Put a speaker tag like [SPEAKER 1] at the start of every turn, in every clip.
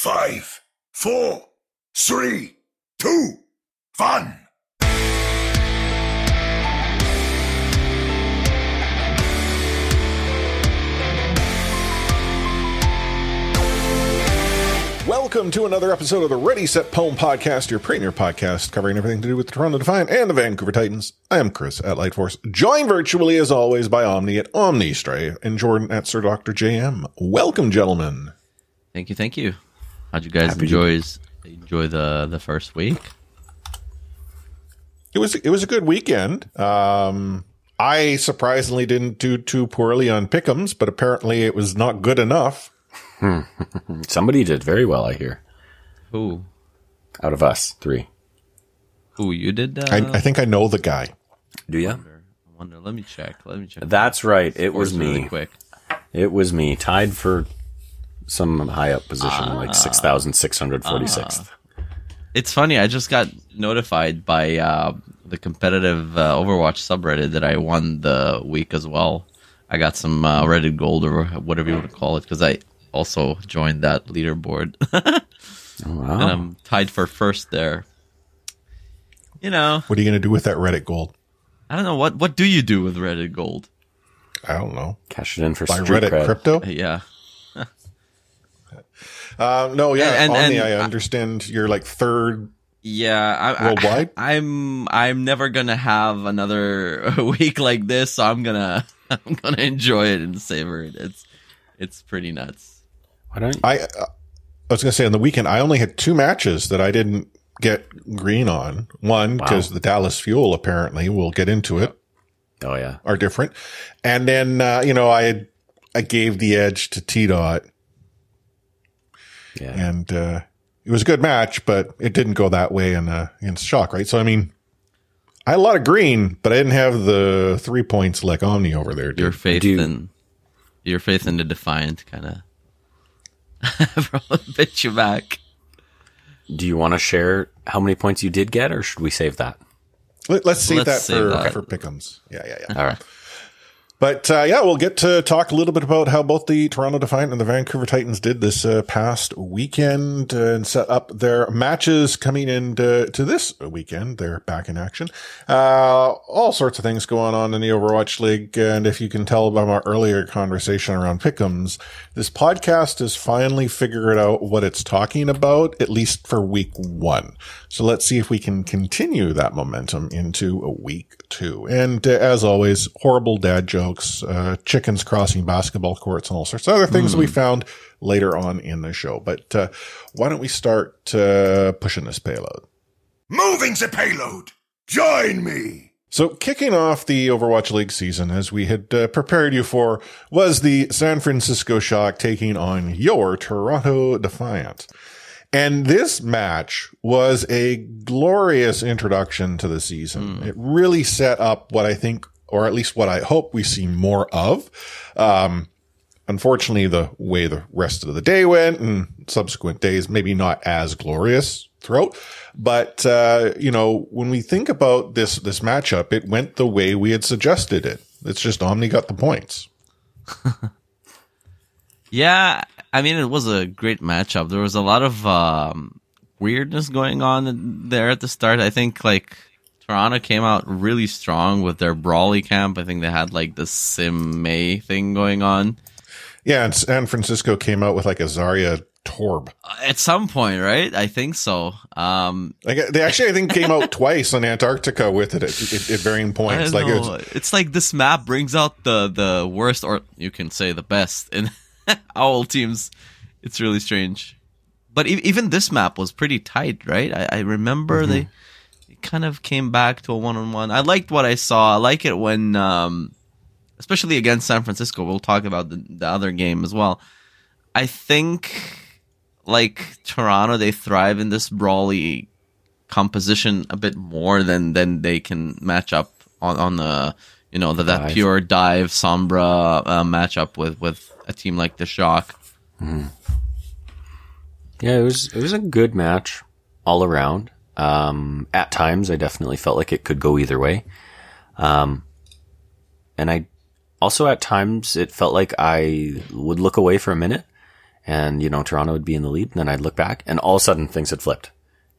[SPEAKER 1] Five, four, three, two, one.
[SPEAKER 2] Welcome to another episode of the Ready Set Pwn Podcast, your premier podcast covering everything to do with the Toronto Defiant and the Vancouver Titans. I am Chris at Lightforce, joined virtually as always by Omni at Omnistray and Jordan at Sir Dr. JM. Welcome, gentlemen.
[SPEAKER 3] Thank you, thank you. How'd you guys enjoy enjoy the the first week?
[SPEAKER 2] It was it was a good weekend. Um, I surprisingly didn't do too poorly on Pick'ems, but apparently it was not good enough.
[SPEAKER 4] Somebody did very well, I hear.
[SPEAKER 3] Who?
[SPEAKER 4] Out of us, three.
[SPEAKER 3] Who you did? Uh,
[SPEAKER 2] I, I think I know the guy.
[SPEAKER 4] Do you?
[SPEAKER 3] I wonder. Let me check. Let me check.
[SPEAKER 4] That's right. It was
[SPEAKER 3] Scores really
[SPEAKER 4] me.
[SPEAKER 3] quick.
[SPEAKER 4] It was me. Tied for some high up position, like 6,646th.
[SPEAKER 3] It's funny. I just got notified by uh, the competitive uh, Overwatch subreddit that I won the week as well. I got some uh, Reddit gold or whatever you want to call it because I also joined that leaderboard.
[SPEAKER 4] Oh,
[SPEAKER 3] and. I'm tied for first there. You know,
[SPEAKER 2] What are you going to do with that Reddit gold?
[SPEAKER 3] I don't know what what do you do with Reddit Gold?
[SPEAKER 2] I don't know.
[SPEAKER 4] Cash it in for
[SPEAKER 2] Buy Reddit
[SPEAKER 4] cred.
[SPEAKER 2] crypto?
[SPEAKER 3] Yeah,
[SPEAKER 2] Um, no, yeah,
[SPEAKER 3] And- and-
[SPEAKER 2] Omni,
[SPEAKER 3] and-
[SPEAKER 2] I understand you're like third.
[SPEAKER 3] yeah. I,
[SPEAKER 2] Worldwide?
[SPEAKER 3] I, I'm I'm never gonna have another week like this, so I'm gonna I'm gonna enjoy it and savor it. It's it's pretty nuts.
[SPEAKER 4] Why don't
[SPEAKER 2] I, uh, I was going to say on the weekend, I only had two matches that I didn't get green on. One, because the Dallas Fuel apparently, we'll get into it,
[SPEAKER 4] Oh, yeah.
[SPEAKER 2] are different. And then, uh, you know, I I gave the edge to T Dot
[SPEAKER 4] Yeah.
[SPEAKER 2] and, uh, it was a good match, but it didn't go that way in, uh, against Shock, right? So, I mean, I had a lot of green, but I didn't have the three points like Omni over there. Did.
[SPEAKER 3] Your faith
[SPEAKER 4] Do you-
[SPEAKER 3] in your faith in the Defiant kind of bit you back.
[SPEAKER 4] Do you want to share how many points you did get, or should we save that?
[SPEAKER 2] Let, us save
[SPEAKER 3] Let's
[SPEAKER 2] that
[SPEAKER 3] save
[SPEAKER 2] for,
[SPEAKER 3] that.
[SPEAKER 2] for Pick'ems. Yeah, yeah, yeah.
[SPEAKER 4] All right.
[SPEAKER 2] But uh, yeah, we'll get to talk a little bit about how both the Toronto Defiant and the Vancouver Titans did this uh, past weekend and set up their matches coming into to this weekend. They're back in action. Uh, all sorts of things going on in the Overwatch League, and if you can tell by my earlier conversation around Pick'ems, this podcast has finally figured out what it's talking about, at least for week one. So let's see if we can continue that momentum into a week two. And uh, as always, horrible dad jokes, uh, chickens crossing basketball courts, and all sorts of other things that we found later on in the show. But uh, why don't we start uh, pushing this payload?
[SPEAKER 1] Moving the payload. Join me.
[SPEAKER 2] So kicking off the Overwatch League season, as we had uh, prepared you for, was the San Francisco Shock taking on your Toronto Defiant. And this match was a glorious introduction to the season. It really set up what I think, or at least what I hope we see more of. Um, unfortunately, the way the rest of the day went and subsequent days, maybe not as glorious throughout. But, uh, you know, when we think about this, this matchup, it went the way we had suggested it. It's just Omni got the points.
[SPEAKER 3] Yeah, I mean, it was a great matchup. There was a lot of um, weirdness going on there at the start. I think like Toronto came out really strong with their brawly camp. I think they had like the Sim May thing going on.
[SPEAKER 2] Yeah. And San Francisco came out with like a Zarya Torb.
[SPEAKER 3] At some point, right? I think so. Um,
[SPEAKER 2] Like they actually, I think came out twice on Antarctica with it at, at, at varying points. Like it was,
[SPEAKER 3] it's like this map brings out the the worst, or you can say the best in owl teams. It's really strange. But e- even this map was pretty tight, right? I, I remember
[SPEAKER 2] Mm-hmm.
[SPEAKER 3] they kind of came back to a one on one. I liked what I saw. I like it when, um, especially against San Francisco. We'll talk about the, the other game as well. I think like Toronto, they thrive in this brawly composition a bit more than than they can match up on on the you know the, that
[SPEAKER 4] Dive.
[SPEAKER 3] pure dive sombra uh, matchup with with a team like the Shock.
[SPEAKER 4] Yeah, it was it was a good match all around. Um, at times, I definitely felt like it could go either way. Um, and I also at times it felt like I would look away for a minute and, you know, Toronto would be in the lead. And then I'd look back and all of a sudden things had flipped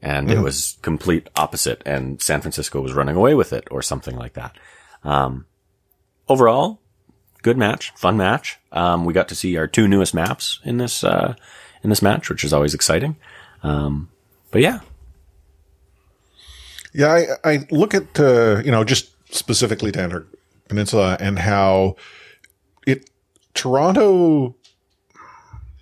[SPEAKER 4] and it was complete opposite and San Francisco was running away with it or something like that. Um, overall, good match, fun match. Um, we got to see our two newest maps in this, uh, in this match, which is always exciting. Um, but yeah,
[SPEAKER 2] Yeah, I, I look at, uh, you know, just specifically to Peninsula and how it, Toronto,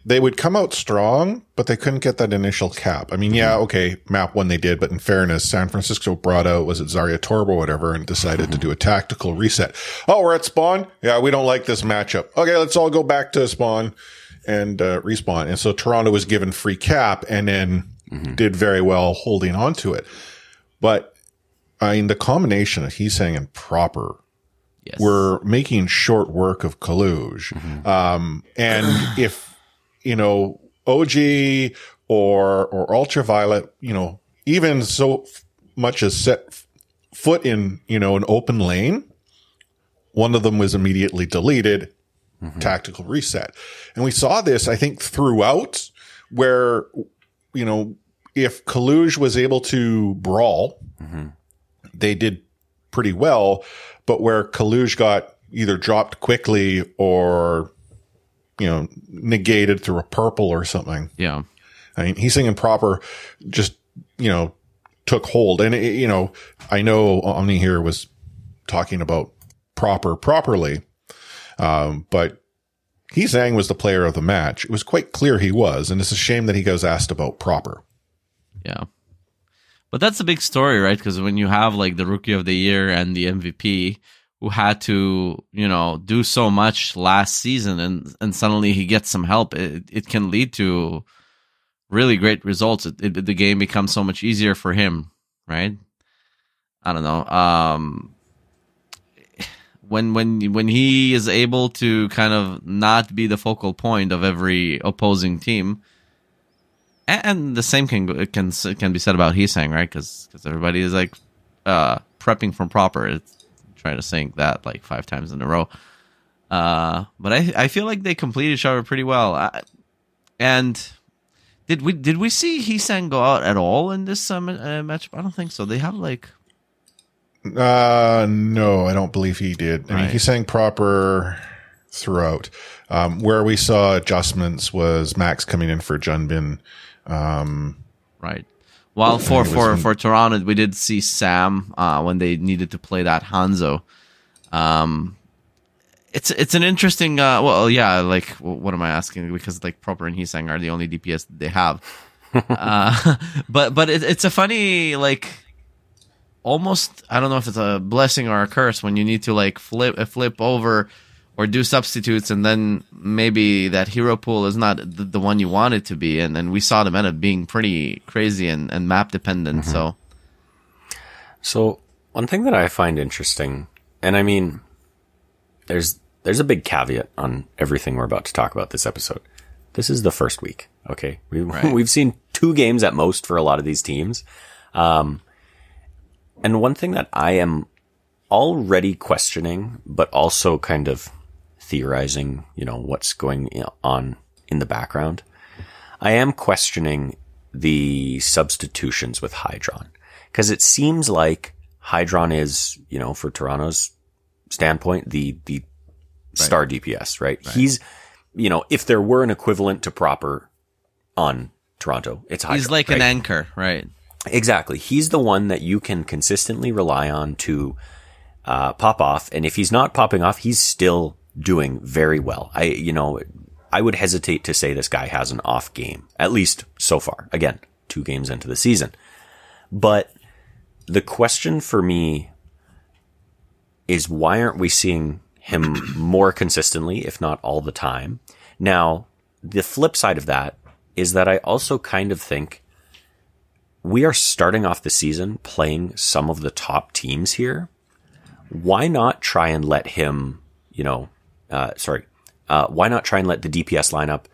[SPEAKER 2] they would come out strong, but they couldn't get that initial cap. I mean, yeah, okay, map one they did, but in fairness, San Francisco brought out, was it Zarya Torb or whatever, and decided to do a tactical reset. Oh, we're at spawn? Yeah, we don't like this matchup. Okay, let's all go back to spawn and uh, respawn. And so Toronto was given free cap and then did very well holding on to it. But I mean, the combination of Heesang and Proper
[SPEAKER 3] Yes.
[SPEAKER 2] were making short work of Kaluge. Um, and if, you know, OG or, or Ultraviolet, you know, even so f- much as set f- foot in, you know, an open lane, one of them was immediately deleted, mm-hmm. tactical reset. And we saw this, I think, throughout where, you know, if Kaluge was able to brawl, mm-hmm. they did pretty well, but where Kaluge got either dropped quickly or, you know, negated through a purple or something.
[SPEAKER 3] yeah.
[SPEAKER 2] I mean, he's singing proper, just, you know, took hold. And, it, you know, I know Omni here was talking about proper properly. Um, but he sang was the player of the match. It was quite clear he was. And it's a shame that he goes asked about proper.
[SPEAKER 3] Yeah. But that's a big story, right? Because when you have like the rookie of the year and the MVP who had to, you know, do so much last season and, and suddenly he gets some help, it, it can lead to really great results. It, it, the game becomes so much easier for him, right? I don't know. Um, when when when he is able to kind of not be the focal point of every opposing team, and, the same can can can be said about Heesang, right? Because everybody is like uh, prepping from proper. It's trying to sing that like five times in a row. Uh, but I I feel like they complete each other pretty well. I, and did we did we see Heesang go out at all in this um, uh, match? I don't think so. They have like
[SPEAKER 2] Uh, no, I don't believe he did. I mean, Heesang proper throughout. Um, where we saw adjustments was Max coming in for Junbin.
[SPEAKER 3] Um, right. While for for for Toronto, we did see Sam uh, when they needed to play that Hanzo. Um, it's it's an interesting. Uh, well, yeah. Like, what am I asking? Because like Proper and Heesang are the only DPS that they have. uh, but but it, it's a funny like almost. I don't know if it's a blessing or a curse when you need to like flip flip over or do substitutes and then maybe that hero pool is not the, the one you want it to be and then we saw the meta being pretty crazy and, and map dependent so
[SPEAKER 4] So one thing that I find interesting, and I mean, there's there's a big caveat on everything we're about to talk about this episode. This is the first week, okay? We,
[SPEAKER 3] Right.
[SPEAKER 4] We've seen two games at most for a lot of these teams, um, and one thing that I am already questioning, but also kind of theorizing, you know, what's going on in the background. I am questioning the substitutions with Hydron because it seems like Hydron is, you know, for Toronto's standpoint, the the star DPS, right? He's, you know, if there were an equivalent to proper on Toronto, it's Hydron.
[SPEAKER 3] he's like
[SPEAKER 4] right?
[SPEAKER 3] an anchor right
[SPEAKER 4] Exactly. He's the one that you can consistently rely on to uh, pop off. And if he's not popping off, he's still doing very well. I, you know, I would hesitate to say this guy has an off game, at least so far. Again, two games into the season. But the question for me is why aren't we seeing him more consistently, if not all the time? Now, the flip side of that is that I also kind of think we are starting off the season playing some of the top teams here. Why not try and let him, you know, uh, sorry, uh, why not try and let the DPS lineup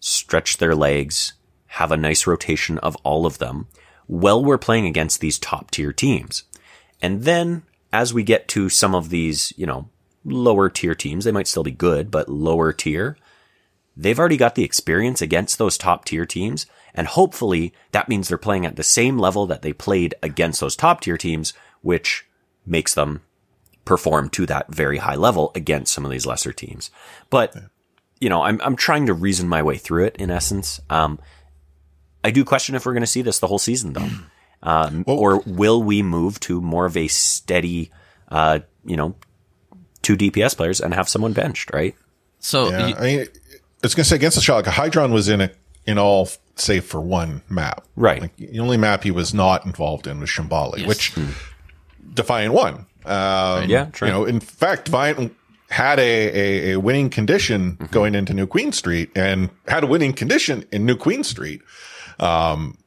[SPEAKER 4] stretch their legs, have a nice rotation of all of them while we're playing against these top tier teams? And then as we get to some of these, you know, lower tier teams, they might still be good, but lower tier, they've already got the experience against those top tier teams. And hopefully that means they're playing at the same level that they played against those top tier teams, which makes them perform to that very high level against some of these lesser teams. But, you know, I'm, I'm trying to reason my way through it in essence. Um, I do question if we're going to see this the whole season though. Um, or will we move to more of a steady, uh, you know, two DPS players and have someone benched, right?
[SPEAKER 3] So
[SPEAKER 2] Yeah,
[SPEAKER 3] you-
[SPEAKER 2] I mean, it's going to say against the shot. Like Hydron was in it in all save for one map.
[SPEAKER 4] Right.
[SPEAKER 2] Like, the only map he was not involved in was Shambali, which Defiant won. Um,
[SPEAKER 4] Yeah, true.
[SPEAKER 2] You know, in fact, Defiant had a, a, a winning condition
[SPEAKER 4] Mm-hmm.
[SPEAKER 2] going into New Queen Street and had a winning condition in New Queen Street. Um,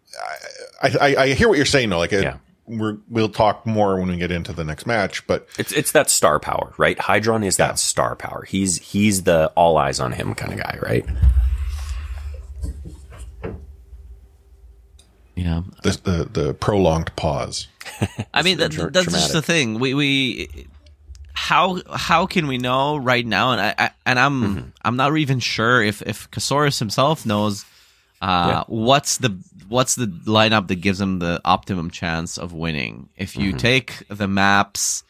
[SPEAKER 2] I, I, I hear what you're saying though. Like, it,
[SPEAKER 4] Yeah.
[SPEAKER 2] we're, we'll talk more when we get into the next match, but
[SPEAKER 4] It's it's that star power, right? Hydron is that star power. He's he's the all eyes on him kind of guy, right?
[SPEAKER 3] yeah,
[SPEAKER 2] the, the, the prolonged pause.
[SPEAKER 3] I mean, that, that's just the thing. We we how how can we know right now? And I, I and I'm
[SPEAKER 4] Mm-hmm.
[SPEAKER 3] I'm not even sure if if Kasaurus himself knows uh, what's the what's the lineup that gives him the optimum chance of winning. If you
[SPEAKER 4] Mm-hmm.
[SPEAKER 3] take the maps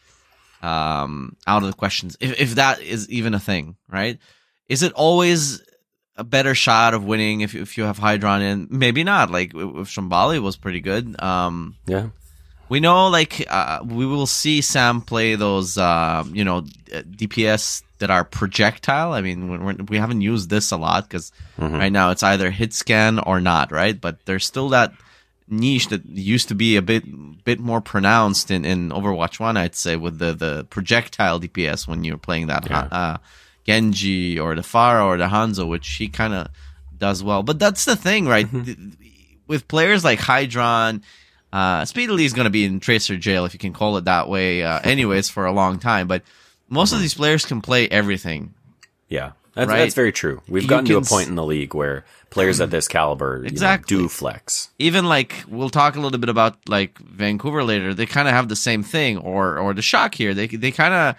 [SPEAKER 3] um, out of the questions, if if that is even a thing, right? Is it always a better shot of winning if if you have Hydron in? Maybe not. Like if Shambali was pretty good. Um,
[SPEAKER 4] Yeah.
[SPEAKER 3] We know, like, uh, we will see Sam play those, uh, you know, DPS that are projectile. I mean, we're, we haven't used this a lot because right now it's either hit scan or not, right? But there's still that niche that used to be a bit bit more pronounced in, in Overwatch One, I'd say, with the the projectile DPS when you're playing that uh, Genji or the Pharah or the Hanzo, which he kind of does well. But that's the thing, right? Th- With players like Hydron. Uh, Speedily is going to be in Tracer jail, if you can call it that way, uh, anyways, for a long time. But most of these players can play everything.
[SPEAKER 4] Yeah. That's,
[SPEAKER 3] Right.
[SPEAKER 4] that's very true. We've
[SPEAKER 3] You
[SPEAKER 4] gotten to a point in the league where players at this caliber you know,
[SPEAKER 3] Exactly.
[SPEAKER 4] do flex.
[SPEAKER 3] Even like we'll talk a little bit about like Vancouver later. They kind of have the same thing, or or the shock here. They they kind of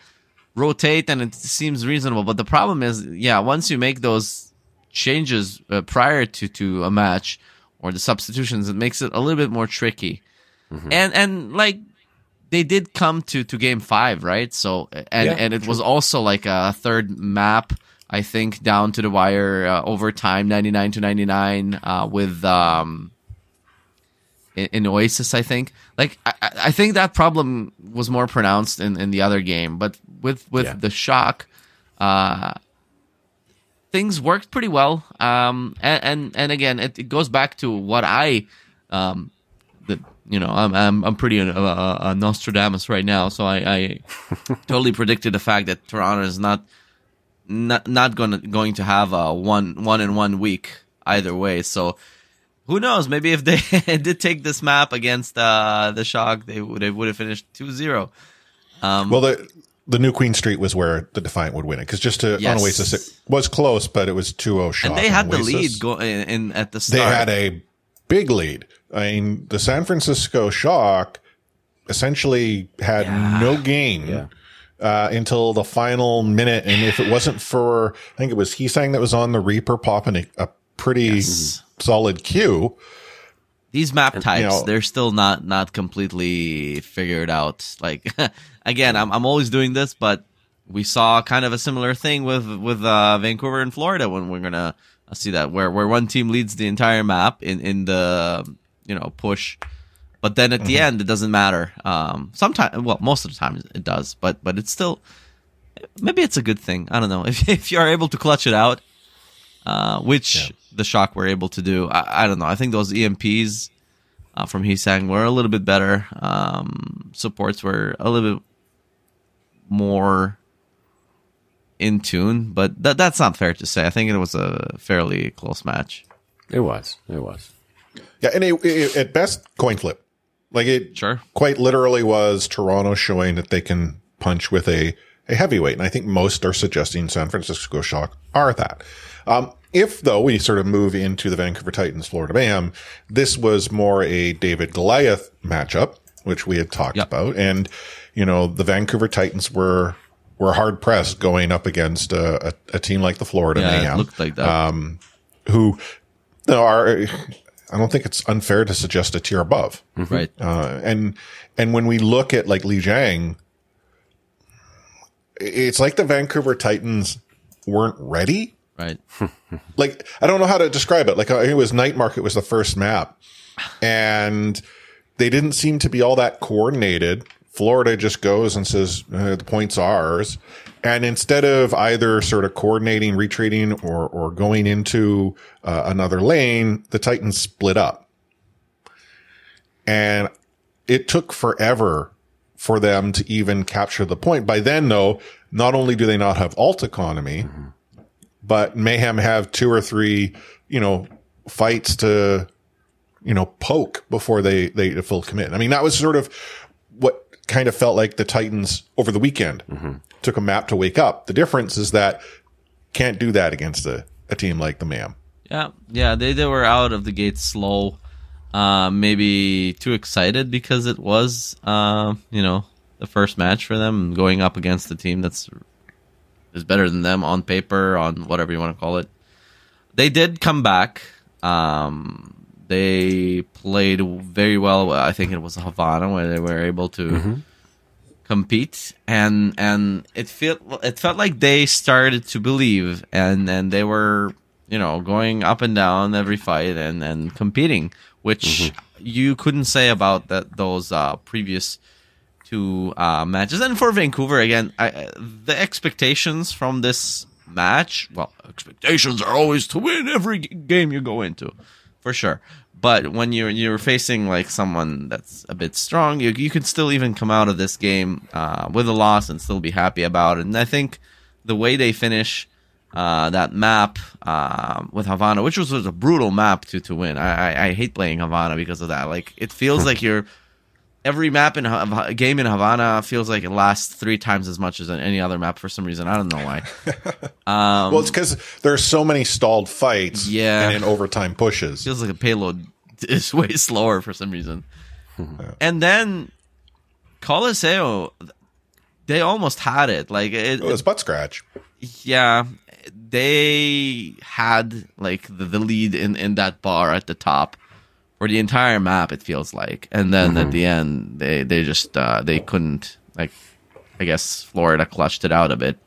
[SPEAKER 3] rotate, and it seems reasonable. But the problem is, yeah, once you make those changes uh, prior to to a match or the substitutions, it makes it a little bit more tricky. And and like they did come to to game five, right? So and
[SPEAKER 4] Yeah,
[SPEAKER 3] and it was also like a third map, I think, down to the wire uh, overtime, ninety nine to ninety nine, uh, with um. In, in Oasis, I think. Like, I, I I think that problem was more pronounced in, in the other game, but with with
[SPEAKER 4] Yeah.
[SPEAKER 3] the shock, uh, things worked pretty well. Um, and and, and again, it, it goes back to what I, um, the you know, I'm I'm I'm pretty uh, uh, uh, Nostradamus right now, so I, I totally predicted the fact that Toronto is not not not going to going to have a one one in one week either way. So who knows? Maybe if they did take this map against uh, the Shock, they would they would have finished 2-0.
[SPEAKER 2] Well, the the new Queen Street was where the Defiant would win it because just to
[SPEAKER 3] Yes.
[SPEAKER 2] on Oasis it was close, but it was 2-0 shot.
[SPEAKER 3] And they
[SPEAKER 2] on
[SPEAKER 3] had the lead go in, in at the start.
[SPEAKER 2] They had a big lead. I mean, the San Francisco Shock essentially had no gain uh, until the final minute, and if it wasn't for, I think it was Heesang that was on the Reaper popping a, a pretty solid Q.
[SPEAKER 3] these map types
[SPEAKER 2] know-
[SPEAKER 3] they're still not not completely figured out like again i'm i'm always doing this but we saw kind of a similar thing with with uh vancouver and florida when we're gonna uh, see that where where one team leads the entire map in in the you know push but then at the
[SPEAKER 2] Mm-hmm.
[SPEAKER 3] end it doesn't matter um sometimes well most of the time it does but but it's still maybe it's a good thing i don't know if if you're able to clutch it out uh, which the shock were able to do. I, I don't know. I think those EMPs uh, from Heesang were a little bit better. Um, supports were a little bit more in tune, but that that's not fair to say. I think it was a fairly close match.
[SPEAKER 4] It was. It was.
[SPEAKER 2] Yeah, and it, it, at best, coin flip. Like it
[SPEAKER 3] Sure.
[SPEAKER 2] quite literally was Toronto showing that they can punch with a, a heavyweight. And I think most are suggesting San Francisco Shock are that. Um, if though we sort of move into the Vancouver Titans Florida Bam, this was more a David Goliath matchup, which we had talked
[SPEAKER 3] Yep.
[SPEAKER 2] about. And, you know, the Vancouver Titans were, were hard pressed going up against a, a, a team like the Florida
[SPEAKER 3] Yeah,
[SPEAKER 2] Mayhem.
[SPEAKER 3] it looked like that.
[SPEAKER 2] who you know, are I don't think it's unfair to suggest a tier above.
[SPEAKER 3] right.
[SPEAKER 2] Uh, and and when we look at like Li Jiang, it's like the Vancouver Titans weren't ready.
[SPEAKER 3] right.
[SPEAKER 2] Like I don't know how to describe it. Like uh, it was Night Market was the first map, and they didn't seem to be all that coordinated. Florida just goes and says uh, the points ours, and instead of either sort of coordinating, retreating, or or going into uh, another lane, the Titans split up, and it took forever for them to even capture the point. By then, though, not only do they not have alt economy, but Mayhem have two or three, you know, fights to, you know, poke before they, they full commit. I mean, that was sort of kind of felt like the Titans over the weekend took a map to wake up. The difference is that can't do that against a, a team like the MAM.
[SPEAKER 3] Yeah, yeah, they they were out of the gate slow, uh, maybe too excited because it was, uh, you know, the first match for them going up against a team that's is better than them on paper, on whatever you want to call it. They did come back. Um, they played very well. I think it was Havana where they were able to compete and and it felt it felt like they started to believe and and they were you know going up and down every fight and and competing which you couldn't say about that those uh previous two uh matches and for Vancouver again I- the expectations from this match well expectations are always to win every game you go into for sure. But when you're you're facing like someone that's a bit strong, you you can still even come out of this game uh, with a loss and still be happy about it. And I think the way they finish uh, that map uh, with Havana, which was, was a brutal map to to win. I, I I hate playing Havana because of that. Like it feels like you're every map in Ha- game in Havana feels like it lasts three times as much as any other map for some reason. I don't know why.
[SPEAKER 2] Um, well, it's because there's so many stalled fights
[SPEAKER 3] Yeah.
[SPEAKER 2] and in overtime pushes.
[SPEAKER 3] feels like a payload is way slower for some reason. and then Colosseo, they almost had it. Like it, oh,
[SPEAKER 2] It was butt scratch.
[SPEAKER 3] yeah, they had like the, the lead in in that bar at the top for the entire map. It feels like, and then at the end, they they just uh, they couldn't like. I guess Florida clutched it out a bit.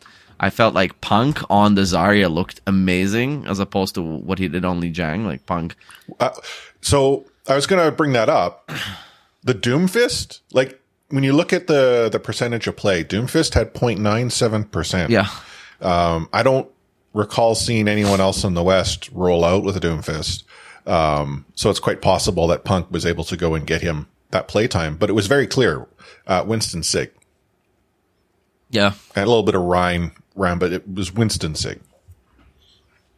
[SPEAKER 3] I felt like Punk on the Zarya looked amazing as opposed to what he did on Li Jiang. Like Punk,
[SPEAKER 2] Uh, so I was going to bring that up. The Doomfist, like when you look at the the percentage of play, Doomfist had 0.97 percent.
[SPEAKER 3] yeah,
[SPEAKER 2] Um, I don't recall seeing anyone else in the West roll out with a Doomfist. Um, so it's quite possible that Punk was able to go and get him that playtime, but it was very clear. Uh, Winston Sig
[SPEAKER 3] yeah,
[SPEAKER 2] and a little bit of Ryan, Ryan, but it was Winston Sig.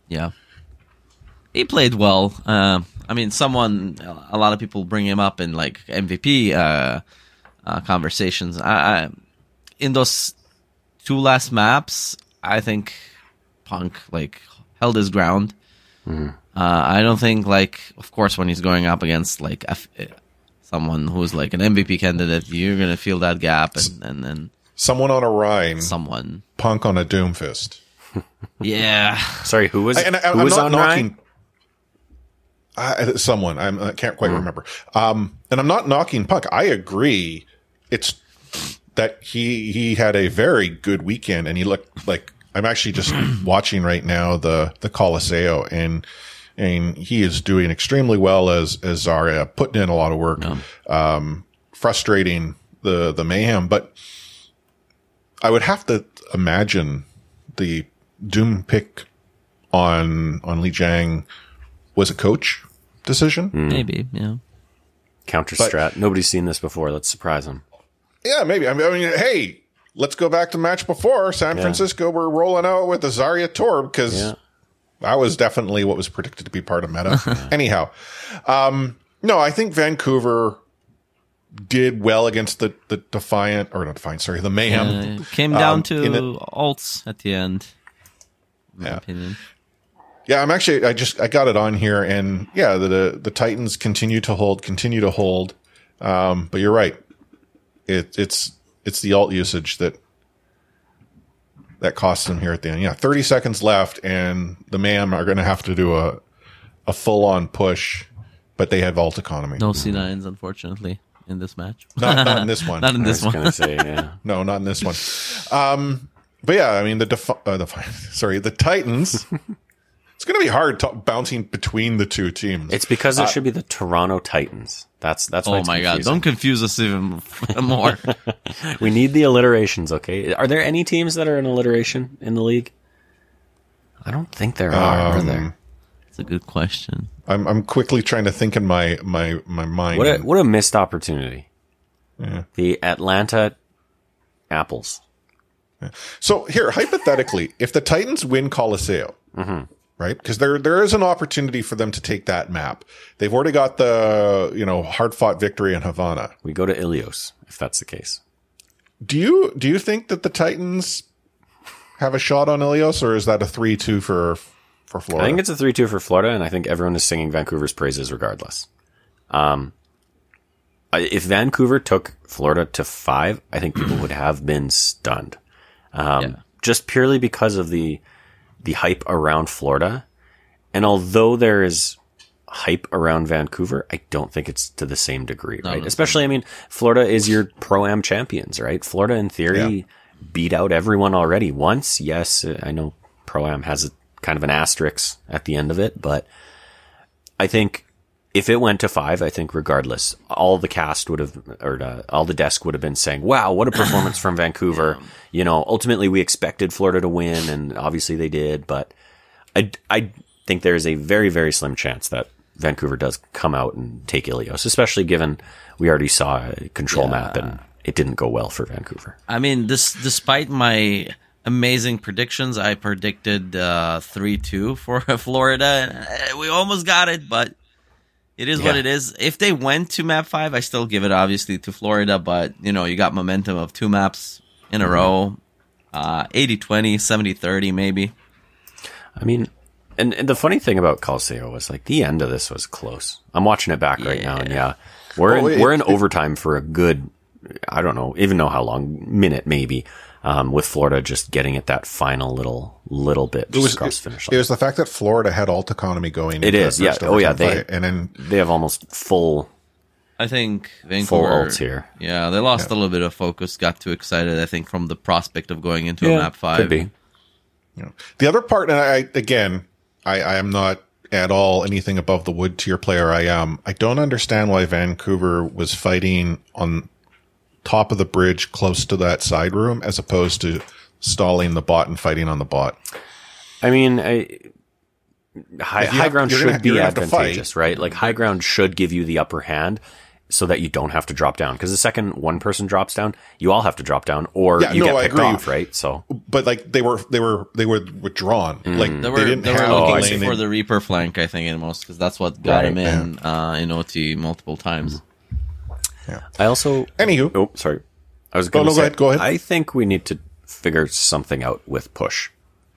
[SPEAKER 3] Yeah. He played well. Uh, I mean, someone, a lot of people bring him up in like MVP uh, uh, conversations. I, I, in those two last maps, I think Punk like held his ground. Uh, I don't think like, of course, when he's going up against like F- someone who's like an MVP candidate, you're gonna feel that gap, and and then
[SPEAKER 2] Someone on a rhyme,
[SPEAKER 3] someone,
[SPEAKER 2] Punk on a Doomfist.
[SPEAKER 3] yeah,
[SPEAKER 4] Sorry, who was
[SPEAKER 2] And I,
[SPEAKER 4] who
[SPEAKER 2] I'm
[SPEAKER 4] was
[SPEAKER 2] not
[SPEAKER 4] on
[SPEAKER 2] knocking.
[SPEAKER 4] Ryan?
[SPEAKER 2] Uh, someone I'm, I can't quite remember. Um, and I'm not knocking Punk. I agree. It's that he he had a very good weekend, and he looked like I'm actually just watching right now the the Colosseo, and and he is doing extremely well as as Zarya, putting in a lot of work, um, frustrating the the mayhem. But I would have to imagine the Doom pick on on Li Jiang was a coach decision.
[SPEAKER 3] maybe, yeah.
[SPEAKER 4] Counter strat. Nobody's seen this before. Let's surprise him.
[SPEAKER 2] Yeah, maybe. I mean, I mean, hey, let's go back to the match before San
[SPEAKER 4] Yeah.
[SPEAKER 2] Francisco. We're rolling out with the Zarya Torb because
[SPEAKER 4] Yeah.
[SPEAKER 2] That was definitely what was predicted to be part of meta. Anyhow, um, no, I think Vancouver did well against the the Defiant or not Defiant, sorry, the Mayhem.
[SPEAKER 3] Came down
[SPEAKER 2] Um,
[SPEAKER 3] to
[SPEAKER 2] the-
[SPEAKER 3] alts at the end. in my
[SPEAKER 2] Yeah.
[SPEAKER 3] opinion.
[SPEAKER 2] Yeah, I'm actually. I just I got it on here, and yeah, the the, the Titans continue to hold, continue to hold. Um, but you're right. It it's it's the alt usage that that costs them here at the end. Yeah, 30 seconds left, and the MAM are going to have to do a a full on push, but they have alt economy.
[SPEAKER 3] No C9s, unfortunately, in this match.
[SPEAKER 2] Not, not in this one.
[SPEAKER 3] Not in this I
[SPEAKER 4] was
[SPEAKER 3] one.
[SPEAKER 4] gonna say, yeah.
[SPEAKER 2] No, not in this one. Um, but yeah, I mean the defi- uh, the sorry the Titans. It's going to be hard to- bouncing between the two teams.
[SPEAKER 4] It's because it uh, should be the Toronto Titans. That's that's
[SPEAKER 3] Oh
[SPEAKER 4] it's
[SPEAKER 3] my god! Don't confuse us even more.
[SPEAKER 4] We need the alliterations, okay? Are there any teams that are an alliteration in the league? I don't think there are. are um, there?
[SPEAKER 3] It's a good question.
[SPEAKER 2] I'm I'm quickly trying to think in my my my mind.
[SPEAKER 4] What a what a missed opportunity. The Atlanta Apples.
[SPEAKER 2] So here, hypothetically, if the Titans win Colosseo, mm-hmm. Right? Because there there is an opportunity for them to take that map. They've already got the you know hard fought victory in Havana.
[SPEAKER 4] We go to Ilios if that's the case.
[SPEAKER 2] Do you do you think that the Titans have a shot on Ilios, or is that a three two for for Florida?
[SPEAKER 4] I think it's a three-two for Florida, and I think everyone is singing Vancouver's praises regardless. Um, if Vancouver took Florida to five, I think people would have been stunned. Um,
[SPEAKER 3] Yeah.
[SPEAKER 4] just purely because of the the hype around Florida, and although there is hype around Vancouver, I don't think it's to the same degree, right?
[SPEAKER 3] no.
[SPEAKER 4] Especially, I mean, Florida is your pro am champions, right? Florida, in theory, beat out everyone already once. Yes, uh, I know pro am has a kind of an asterisk at the end of it, but I think if it went to five, I think regardless, all the cast would have, or uh, all the desk would have been saying, "Wow, what a performance from Vancouver!" You know, ultimately we expected Florida to win, and obviously they did. But I, I think there is a very, very slim chance that Vancouver does come out and take Ilios, especially given we already saw a control map and it didn't go well for Vancouver.
[SPEAKER 3] I mean, this despite my amazing predictions, I predicted uh, three two for Florida. Uh, We almost got it, but it is what it is. If they went to map five, I still give it obviously to Florida, but you know, you got momentum of two maps in a row. Uh, 80-20, 70-30 maybe.
[SPEAKER 4] I mean, and, and the funny thing about Calcio was like the end of this was close. I'm watching it back right now, and yeah, we're
[SPEAKER 2] Well,
[SPEAKER 4] in,
[SPEAKER 2] it-
[SPEAKER 4] we're in
[SPEAKER 2] it-
[SPEAKER 4] overtime for a good, I don't know, even know how long, minute maybe, um, with Florida just getting it that final little little bit just
[SPEAKER 2] it was
[SPEAKER 4] across the
[SPEAKER 2] it,
[SPEAKER 4] finish
[SPEAKER 2] it was the fact that Florida had alt economy going.
[SPEAKER 4] It
[SPEAKER 2] into
[SPEAKER 4] is,
[SPEAKER 2] that
[SPEAKER 4] yeah. Oh, yeah, they-
[SPEAKER 2] fight, and then
[SPEAKER 4] they have almost full.
[SPEAKER 3] I think
[SPEAKER 4] Full
[SPEAKER 3] Vancouver
[SPEAKER 4] here.
[SPEAKER 3] Yeah, they lost a little bit of focus, got too excited, I think, from the prospect of going into a map five.
[SPEAKER 4] could be.
[SPEAKER 2] you know, the other part, and I again, I, I am not at all anything above the wood tier player I am. I don't understand why Vancouver was fighting on top of the bridge close to that side room as opposed to stalling the bot and fighting on the bot.
[SPEAKER 4] I mean, I, high,
[SPEAKER 2] If
[SPEAKER 4] high
[SPEAKER 2] have-
[SPEAKER 4] ground should
[SPEAKER 2] gonna-
[SPEAKER 4] be
[SPEAKER 2] you're gonna have to
[SPEAKER 4] advantageous, right? Like high ground should give you the upper hand so that you don't have to drop down. Because the second one person drops down, you all have to drop down, or
[SPEAKER 2] Yeah,
[SPEAKER 4] you
[SPEAKER 2] no,
[SPEAKER 4] get
[SPEAKER 2] I
[SPEAKER 4] picked
[SPEAKER 2] agree.
[SPEAKER 4] off, right? So
[SPEAKER 2] But like they were, they were, they were withdrawn. Like
[SPEAKER 3] They were,
[SPEAKER 2] they
[SPEAKER 3] they
[SPEAKER 2] didn't
[SPEAKER 3] were
[SPEAKER 2] have
[SPEAKER 3] looking
[SPEAKER 2] a lane
[SPEAKER 3] for the Reaper flank, I think, in most, because that's what got
[SPEAKER 4] Right,
[SPEAKER 3] him in uh, in OT multiple times.
[SPEAKER 4] I also,
[SPEAKER 2] Anywho,
[SPEAKER 4] oh, sorry, I was going
[SPEAKER 2] no,
[SPEAKER 4] to
[SPEAKER 2] go ahead, go ahead.
[SPEAKER 4] I think we need to figure something out with push,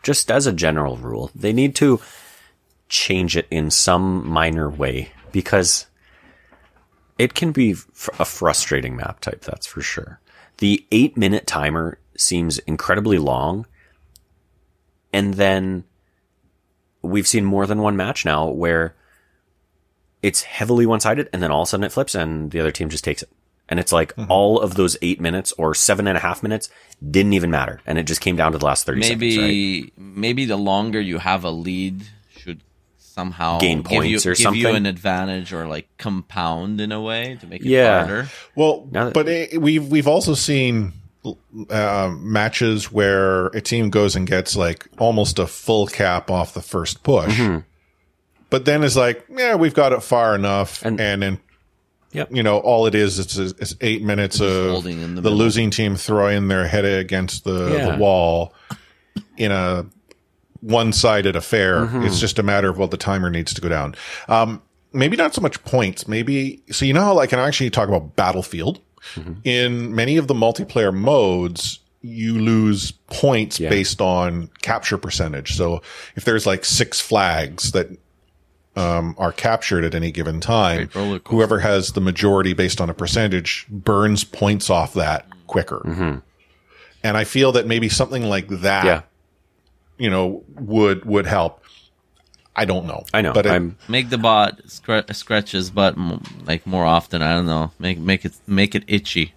[SPEAKER 4] just as a general rule. They need to change it in some minor way because it can be fr- a frustrating map type, that's for sure. The eight minute timer seems incredibly long. And then we've seen more than one match now where it's heavily one sided and then all of a sudden it flips and the other team just takes it. And it's like all of those eight minutes or seven and a half minutes didn't even matter. And it just came down to the last 30
[SPEAKER 3] Maybe
[SPEAKER 4] seconds, right?
[SPEAKER 3] maybe the longer you have a lead should somehow
[SPEAKER 4] Gain
[SPEAKER 3] give you,
[SPEAKER 4] points or
[SPEAKER 3] give you an advantage or like compound in a way to make it
[SPEAKER 4] Yeah.
[SPEAKER 3] harder.
[SPEAKER 2] Well,
[SPEAKER 4] that-
[SPEAKER 2] but it, we've we've also seen uh, matches where a team goes and gets like almost a full cap off the first push,
[SPEAKER 4] Mm-hmm.
[SPEAKER 2] But then it's like, yeah, we've got it far enough,
[SPEAKER 4] And-
[SPEAKER 2] and, then
[SPEAKER 4] Yep.
[SPEAKER 2] you know all it is it's, is eight minutes of
[SPEAKER 3] holding in the
[SPEAKER 2] the, losing team throwing their head against the,
[SPEAKER 4] Yeah.
[SPEAKER 2] the wall in a one sided affair.
[SPEAKER 4] Mm-hmm.
[SPEAKER 2] It's just a matter of well, the timer needs to go down. Um, maybe not so much points. Maybe so. You know how like, can I actually talk about Battlefield?
[SPEAKER 4] Mm-hmm.
[SPEAKER 2] In many of the multiplayer modes, you lose points
[SPEAKER 4] Yeah.
[SPEAKER 2] based on capture percentage. So if there's like six flags that um, are captured at any given time,
[SPEAKER 3] Great roller coaster.
[SPEAKER 2] whoever has the majority based on a percentage burns points off that quicker. And I feel that maybe something like that,
[SPEAKER 4] Yeah,
[SPEAKER 2] you know, would, would help. I don't know.
[SPEAKER 4] I know.
[SPEAKER 2] But it-
[SPEAKER 4] I'm
[SPEAKER 3] Make the bot scr- scratch his butt m- like more often. I don't know. Make make it make it itchy.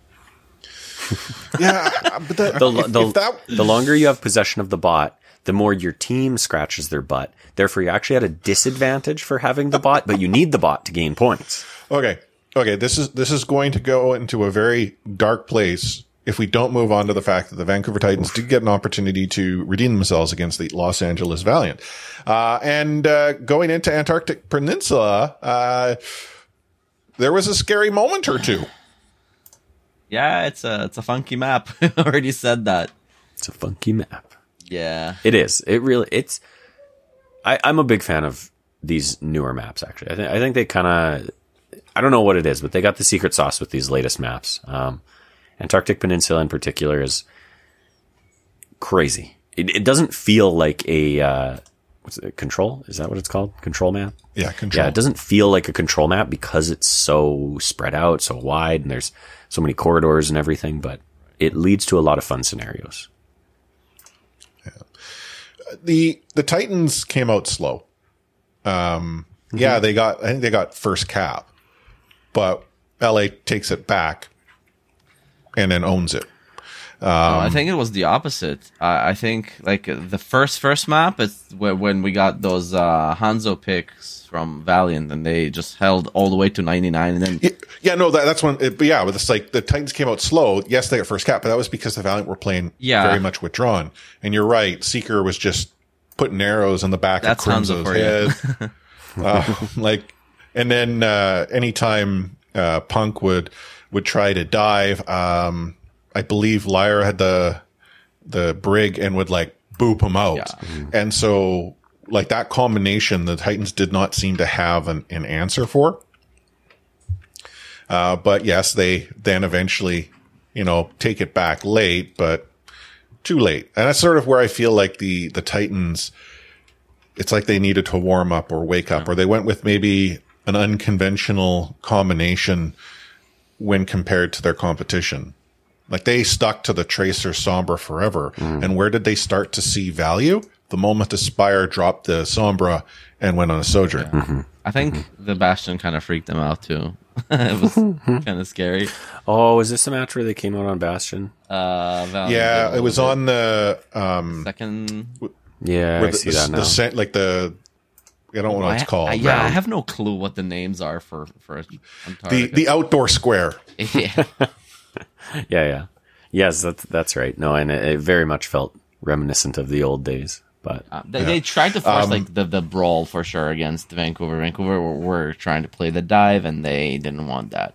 [SPEAKER 2] yeah, but that,
[SPEAKER 4] the,
[SPEAKER 2] if,
[SPEAKER 4] the,
[SPEAKER 2] if that,
[SPEAKER 4] the longer you have possession of the bot, the more your team scratches their butt. Therefore, you're actually at a disadvantage for having the bot, but you need the bot to gain points.
[SPEAKER 2] Okay. Okay. This is, this is going to go into a very dark place if we don't move on to the fact that the Vancouver Titans did get an opportunity to redeem themselves against the Los Angeles Valiant. Uh, and, uh, going into Antarctic Peninsula, uh, there was a scary moment or two.
[SPEAKER 3] Yeah, it's a it's a funky map. I already said that.
[SPEAKER 4] It's a funky map.
[SPEAKER 3] Yeah.
[SPEAKER 4] It is. It really. It's. I, I'm a big fan of these newer maps. Actually, I think I think they kind of. I don't know what it is, but they got the secret sauce with these latest maps. Um, Antarctic Peninsula in particular is crazy. It, it doesn't feel like a uh, what's it, control. Is that what it's called? Control map.
[SPEAKER 2] Yeah. Control.
[SPEAKER 4] Yeah, it doesn't feel like a control map because it's so spread out, so wide, and there's so many corridors and everything. But it leads to a lot of fun scenarios.
[SPEAKER 2] The the Titans came out slow. Um, yeah, they got I think they got first cap, but LA takes it back and then owns it.
[SPEAKER 3] No, I think it was the opposite. I I think like the first first map is where, when we got those uh, Hanzo picks from Valiant, and they just held all the way to ninety nine, and then
[SPEAKER 2] Yeah, yeah no, that, that's when. It, but yeah, but it's like the Titans came out slow. Yes, they got first cap, but that was because the Valiant were playing
[SPEAKER 3] Yeah.
[SPEAKER 2] very much withdrawn. And you're right, Seeker was just putting arrows in the back
[SPEAKER 3] That's
[SPEAKER 2] of
[SPEAKER 3] Hanzo Crimzo's
[SPEAKER 2] head. uh, like, and then uh, anytime uh, Punk would would try to dive, um, I believe Lyra had the the brig and would like boop him out.
[SPEAKER 3] Yeah.
[SPEAKER 2] And so like that combination, the Titans did not seem to have an, an answer for. Uh, but yes, they then eventually, you know, take it back late, but too late. And that's sort of where I feel like the, the Titans, it's like they needed to warm up or wake up, or they went with maybe an unconventional combination when compared to their competition. Like they stuck to the Tracer Sombra forever. And where did they start to see value? The moment Aspire dropped the Sombra and went on a Sojourn.
[SPEAKER 3] I think the Bastion kind of freaked them out too. it was kind of scary.
[SPEAKER 4] Oh, is this a match where they came out on Bastion?
[SPEAKER 3] Uh, Valiant
[SPEAKER 2] Yeah,
[SPEAKER 3] did
[SPEAKER 2] it was
[SPEAKER 3] little
[SPEAKER 2] on the, um,
[SPEAKER 3] bit. second.
[SPEAKER 4] Yeah,
[SPEAKER 2] where
[SPEAKER 4] I
[SPEAKER 2] the,
[SPEAKER 4] see
[SPEAKER 2] the,
[SPEAKER 4] that now.
[SPEAKER 2] the like the, I don't know what it's called.
[SPEAKER 3] I- yeah, I have no clue what the names are for for
[SPEAKER 2] the, the outdoor square.
[SPEAKER 3] yeah.
[SPEAKER 4] yeah, yeah. Yes, that's that's right. No, and it, it very much felt reminiscent of the old days. But
[SPEAKER 3] Uh, they, they tried to force like the, the brawl for sure against Vancouver. Vancouver were, were trying to play the dive, and they didn't want that.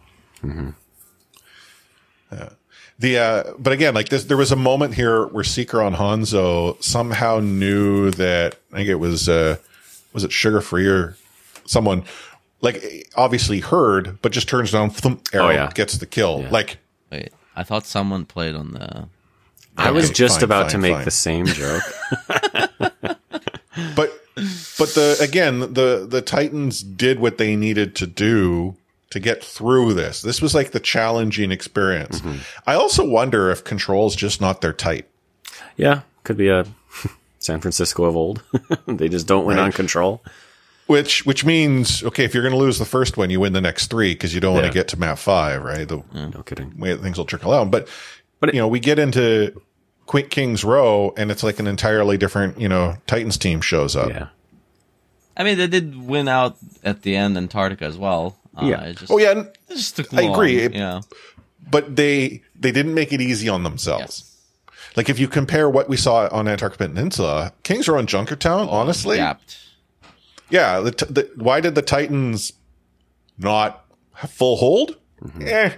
[SPEAKER 2] The uh, but again, like this, there was a moment here where Seeker on Hanzo somehow knew that I think it was uh, was it Sugar Free or someone like obviously heard, but just turns down, thump, arrow
[SPEAKER 4] Oh, yeah.
[SPEAKER 2] gets the kill. Like
[SPEAKER 3] Wait, I thought someone played on the.
[SPEAKER 4] I was just
[SPEAKER 2] fine,
[SPEAKER 4] about
[SPEAKER 2] fine,
[SPEAKER 4] to make
[SPEAKER 2] fine.
[SPEAKER 4] the same joke.
[SPEAKER 2] but but the again the the Titans did what they needed to do to get through this. This was like the challenging experience. Mm-hmm. I also wonder if control's just not their type.
[SPEAKER 4] yeah, could be a San Francisco of old. they just don't win
[SPEAKER 2] Right.
[SPEAKER 4] on control.
[SPEAKER 2] Which which means okay, if you're going to lose the first one, you win the next three because you don't want
[SPEAKER 4] Yeah.
[SPEAKER 2] to get to map five, right? The
[SPEAKER 4] No kidding.
[SPEAKER 2] way things will trickle out. But
[SPEAKER 4] But it-
[SPEAKER 2] you know, we get into Quick Kings Row, and it's like an entirely different you know Titans team shows up.
[SPEAKER 4] Yeah.
[SPEAKER 3] I mean, they did win out at the end Antarctica as well. Uh,
[SPEAKER 4] Yeah.
[SPEAKER 3] It just,
[SPEAKER 2] Oh yeah,
[SPEAKER 3] It just took
[SPEAKER 2] I
[SPEAKER 3] long,
[SPEAKER 2] agree. It-
[SPEAKER 3] Yeah.
[SPEAKER 2] but they they didn't make it easy on themselves.
[SPEAKER 3] Yes.
[SPEAKER 2] Like if you compare what we saw on Antarctic Peninsula, Kings Row and Junkertown, honestly,
[SPEAKER 3] Yapped.
[SPEAKER 2] Yeah. The, t- the, why did the Titans not have full hold? Eh,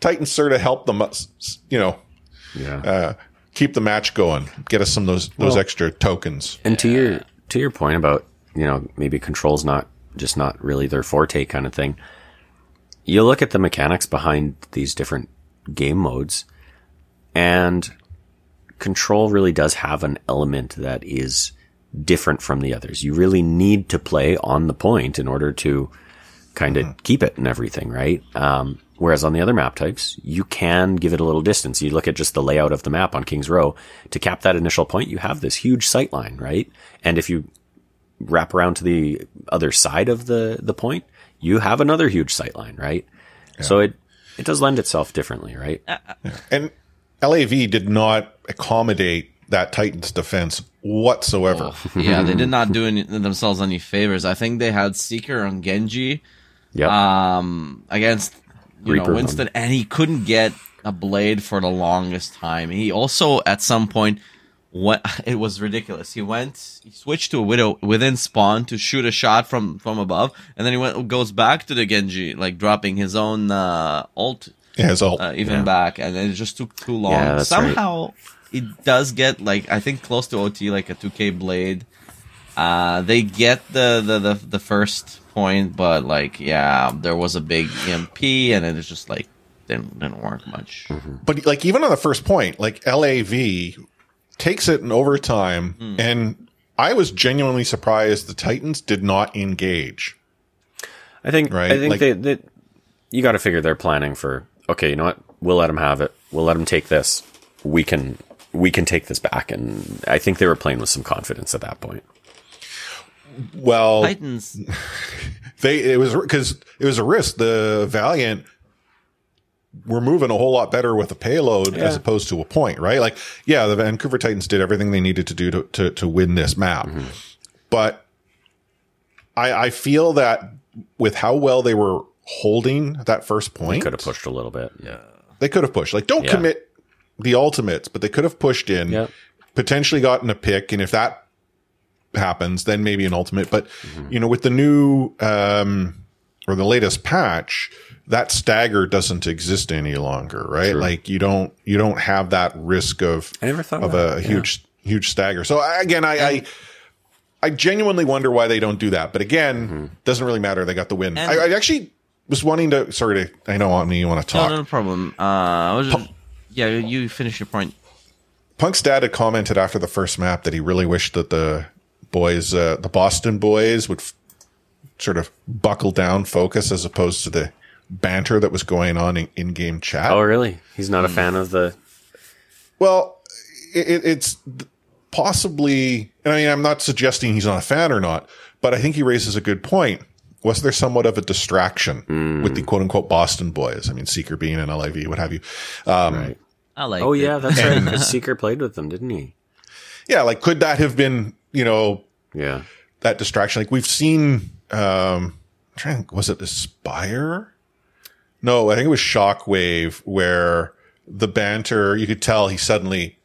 [SPEAKER 2] Titans sort of helped them, uh, s- s- you know,
[SPEAKER 4] Yeah.
[SPEAKER 2] uh, keep the match going, get us some of those those
[SPEAKER 4] Well-
[SPEAKER 2] extra tokens.
[SPEAKER 4] And to your to your point about you know maybe controls not just not really their forte kind of thing. You look at the mechanics behind these different game modes, and control really does have an element that is different from the others. You really need to play on the point in order to kind of mm-hmm. keep it and everything, right? Um, Whereas on the other map types, you can give it a little distance. You look at just the layout of the map on King's Row. To cap that initial point, you have this huge sight line, right? And if you wrap around to the other side of the, the point, you have another huge sight line, right? So it, it does lend itself differently, right?
[SPEAKER 2] Uh, uh, and LAV did not accommodate that Titans defense whatsoever.
[SPEAKER 3] yeah, they did not do any, themselves any favors. I think they had Seeker on Genji
[SPEAKER 4] Yep.
[SPEAKER 3] um, against you
[SPEAKER 4] Reaper
[SPEAKER 3] know
[SPEAKER 4] on-
[SPEAKER 3] Winston, and he couldn't get a blade for the longest time. He also at some point what it was ridiculous. He went, he switched to a widow within spawn to shoot a shot from from above, and then he went goes back to the Genji, like dropping his own uh, ult
[SPEAKER 2] Yeah, so
[SPEAKER 3] uh, even back, and it just took too long.
[SPEAKER 4] Yeah, that's right.
[SPEAKER 3] Somehow it does get like I think close to OT, like a 2K blade. Uh, they get the, the the the first point, but like yeah, there was a big MP, and it just like didn't didn't work much.
[SPEAKER 2] but like even on the first point, like LAV takes it in overtime,
[SPEAKER 3] Hmm.
[SPEAKER 2] and I was genuinely surprised the Titans did not engage.
[SPEAKER 4] I think
[SPEAKER 2] Right,
[SPEAKER 4] I think
[SPEAKER 2] like-
[SPEAKER 4] they, they you got to figure they're planning for okay, you know what? We'll let them have it. We'll let them take this. We can we can take this back, and I think they were playing with some confidence at that point.
[SPEAKER 2] Well,
[SPEAKER 3] Titans,
[SPEAKER 2] they it was because it was a risk. The Valiant were moving a whole lot better with a payload as opposed to a point, right? Like, yeah, the Vancouver Titans did everything they needed to do to to, to win this map, mm-hmm. but I I feel that with how well they were holding that first point, they
[SPEAKER 4] Could have pushed a little bit.
[SPEAKER 3] yeah,
[SPEAKER 2] they could have pushed. Like, don't
[SPEAKER 4] Yeah.
[SPEAKER 2] commit the ultimates, but they could have pushed in,
[SPEAKER 4] Yep.
[SPEAKER 2] potentially gotten a pick, and if that happens, then maybe an ultimate. But you know, with the new um or the latest patch, that stagger doesn't exist any longer, right? Like you don't you don't have that risk of
[SPEAKER 4] I never thought
[SPEAKER 2] of
[SPEAKER 4] of that,
[SPEAKER 2] a
[SPEAKER 4] yeah.
[SPEAKER 2] huge huge stagger. So again, I. I I genuinely wonder why they don't do that, but again,
[SPEAKER 4] Mm-hmm.
[SPEAKER 2] doesn't really matter. They got the win.
[SPEAKER 3] And-
[SPEAKER 2] I, I actually was wanting to. Sorry to. I know on you want to talk.
[SPEAKER 3] No,
[SPEAKER 2] talk.
[SPEAKER 3] no problem. Uh, I was just, yeah, you finish your point.
[SPEAKER 2] Punk's dad had commented after the first map that he really wished that the boys, uh, the Boston boys, would f- sort of buckle down, focus, as opposed to the banter that was going on in, in-game chat.
[SPEAKER 4] Oh, really? He's not a fan of the.
[SPEAKER 2] Well, it, it- it's possibly, and I mean, I'm not suggesting he's not a fan or not, but I think he raises a good point. Was there somewhat of a distraction with the quote unquote Boston boys? I mean, Seeker being an LIV, what have you? Um,
[SPEAKER 4] Right.
[SPEAKER 3] I like.
[SPEAKER 4] Oh
[SPEAKER 3] it.
[SPEAKER 4] yeah, that's right. 'cause Seeker played with them, didn't he?
[SPEAKER 2] Yeah, like could that have been, you know,
[SPEAKER 4] Yeah.
[SPEAKER 2] that distraction. Like we've seen, um, I'm trying was it Aspire? No, I think it was Shockwave where the banter, you could tell he suddenly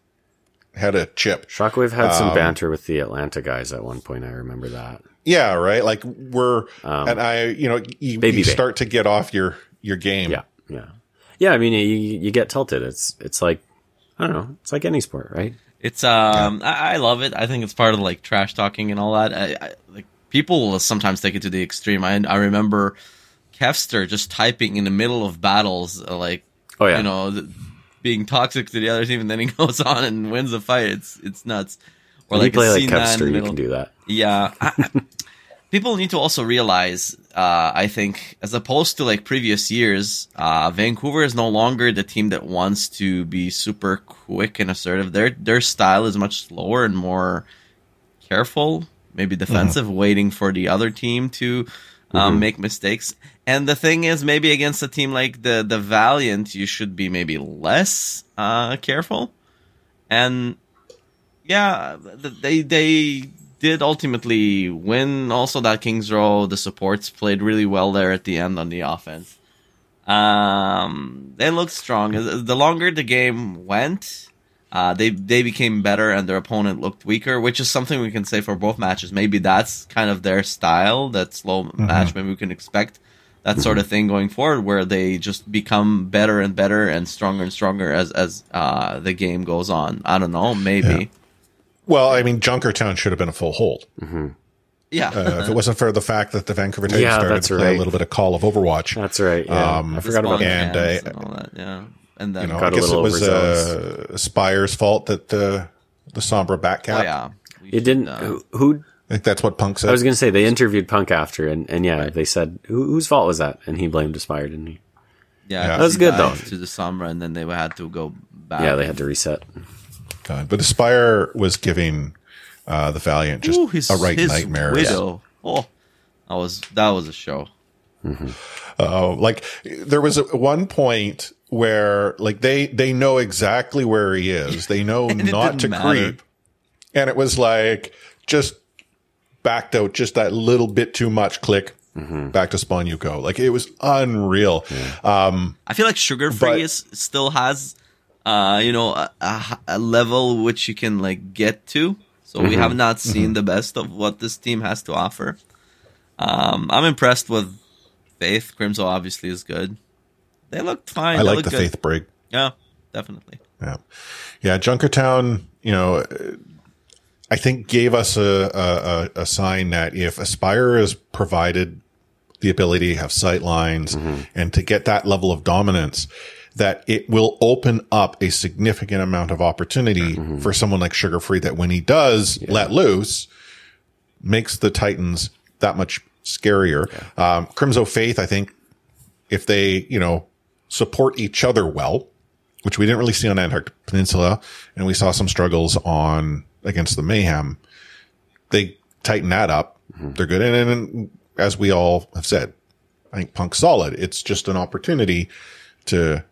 [SPEAKER 2] had a chip.
[SPEAKER 4] Shockwave had
[SPEAKER 2] Um,
[SPEAKER 4] some banter with the Atlanta guys at one point. I remember that.
[SPEAKER 2] Yeah, right. Like we're, um, and I, you know, you, you start to get off your, your game.
[SPEAKER 4] Yeah, yeah, yeah. I mean, you you get tilted. It's it's like I don't know. It's like any sport, right?
[SPEAKER 3] It's um, I, I love it. I think it's part of like trash talking and all that. I, I, like people will sometimes take it to the extreme. I I remember Kevster just typing in the middle of battles, uh, like
[SPEAKER 4] Oh yeah.
[SPEAKER 3] you know, th- being toxic to the other team, and then he goes on and wins the fight. It's it's nuts. Or
[SPEAKER 4] when you play like
[SPEAKER 3] C9 in the
[SPEAKER 4] Kevster, you can do that.
[SPEAKER 3] Yeah. People need to also realize, uh, I think, as opposed to like previous years, uh, Vancouver is no longer the team that wants to be super quick and assertive. Their their style is much slower and more careful, maybe defensive, waiting for the other team to um, make mistakes. And the thing is, maybe against a team like the the Valiant, you should be maybe less uh, careful. And yeah, they they did ultimately win. Also, that Kings Row, the supports played really well there at the end on the offense. Um, they looked strong. The longer the game went, uh, they they became better, and their opponent looked weaker, which is something we can say for both matches. Maybe that's kind of their style. That slow match. Maybe we can expect that sort of thing going forward, where they just become better and better and stronger and stronger as as uh, the game goes on. I don't know. Maybe.
[SPEAKER 2] Well, I mean, Junkertown should have been a full hold.
[SPEAKER 3] Yeah.
[SPEAKER 2] Uh, if it wasn't for the fact that the Vancouver Titans
[SPEAKER 4] Yeah,
[SPEAKER 2] started
[SPEAKER 4] that's
[SPEAKER 2] to play
[SPEAKER 4] right.
[SPEAKER 2] a little bit of Call of Overwatch.
[SPEAKER 4] That's right. Yeah.
[SPEAKER 2] Um,
[SPEAKER 4] I forgot about that.
[SPEAKER 2] And,
[SPEAKER 3] cans
[SPEAKER 2] uh,
[SPEAKER 3] and all that. Yeah. And then
[SPEAKER 2] You know,
[SPEAKER 4] Got
[SPEAKER 2] I
[SPEAKER 4] a
[SPEAKER 2] guess it was
[SPEAKER 4] overzealous.
[SPEAKER 2] uh, Spire's fault that uh, the Sombra back cap.
[SPEAKER 3] oh yeah. We
[SPEAKER 4] It didn't.
[SPEAKER 3] uh,
[SPEAKER 4] who- who?
[SPEAKER 2] I think that's what Punk said.
[SPEAKER 4] I was gonna say they interviewed Punk after, and and yeah, they said who, whose fault was that, and he blamed Aspire, didn't he?
[SPEAKER 3] Yeah,
[SPEAKER 2] Yeah.
[SPEAKER 4] That was good, though.
[SPEAKER 3] To the Sombra, and then they had to go back.
[SPEAKER 4] Yeah, they had to reset.
[SPEAKER 2] God, but Aspire was giving uh, the Valiant just
[SPEAKER 3] Ooh, his,
[SPEAKER 2] a right
[SPEAKER 3] his
[SPEAKER 2] nightmare.
[SPEAKER 3] Widow. Oh, that was that was a show.
[SPEAKER 2] Oh, like there was a, one point where like they they know exactly where he is. They know not to
[SPEAKER 3] matter.
[SPEAKER 2] creep, and it was like just backed out just that little bit too much. Click back to spawn. You go. Like it was unreal. Um,
[SPEAKER 3] I feel like Sugar Free
[SPEAKER 2] But-
[SPEAKER 3] is still has, uh, you know, a, a, level which you can like get to. So we have not seen the best of what this team has to offer. Um, I'm impressed with Faith. Crimzo obviously is good. They looked fine.
[SPEAKER 2] I
[SPEAKER 3] They
[SPEAKER 2] like the
[SPEAKER 3] good.
[SPEAKER 2] Faith Brig.
[SPEAKER 3] Yeah, definitely.
[SPEAKER 2] Yeah. Yeah. Junkertown, you know, I think gave us a, a, a- sign that if Aspire is provided the ability to have sight lines and to get that level of dominance, that it will open up a significant amount of opportunity for someone like Sugar Free that when he does let loose, makes the Titans that much scarier. Um, Crimzo Faith, I think if they, you know, support each other well, which we didn't really see on Antarctic Peninsula, and we saw some struggles on against the Mayhem. They tighten that up. They're good. And, and as we all have said, I think Punk's solid. It's just an opportunity to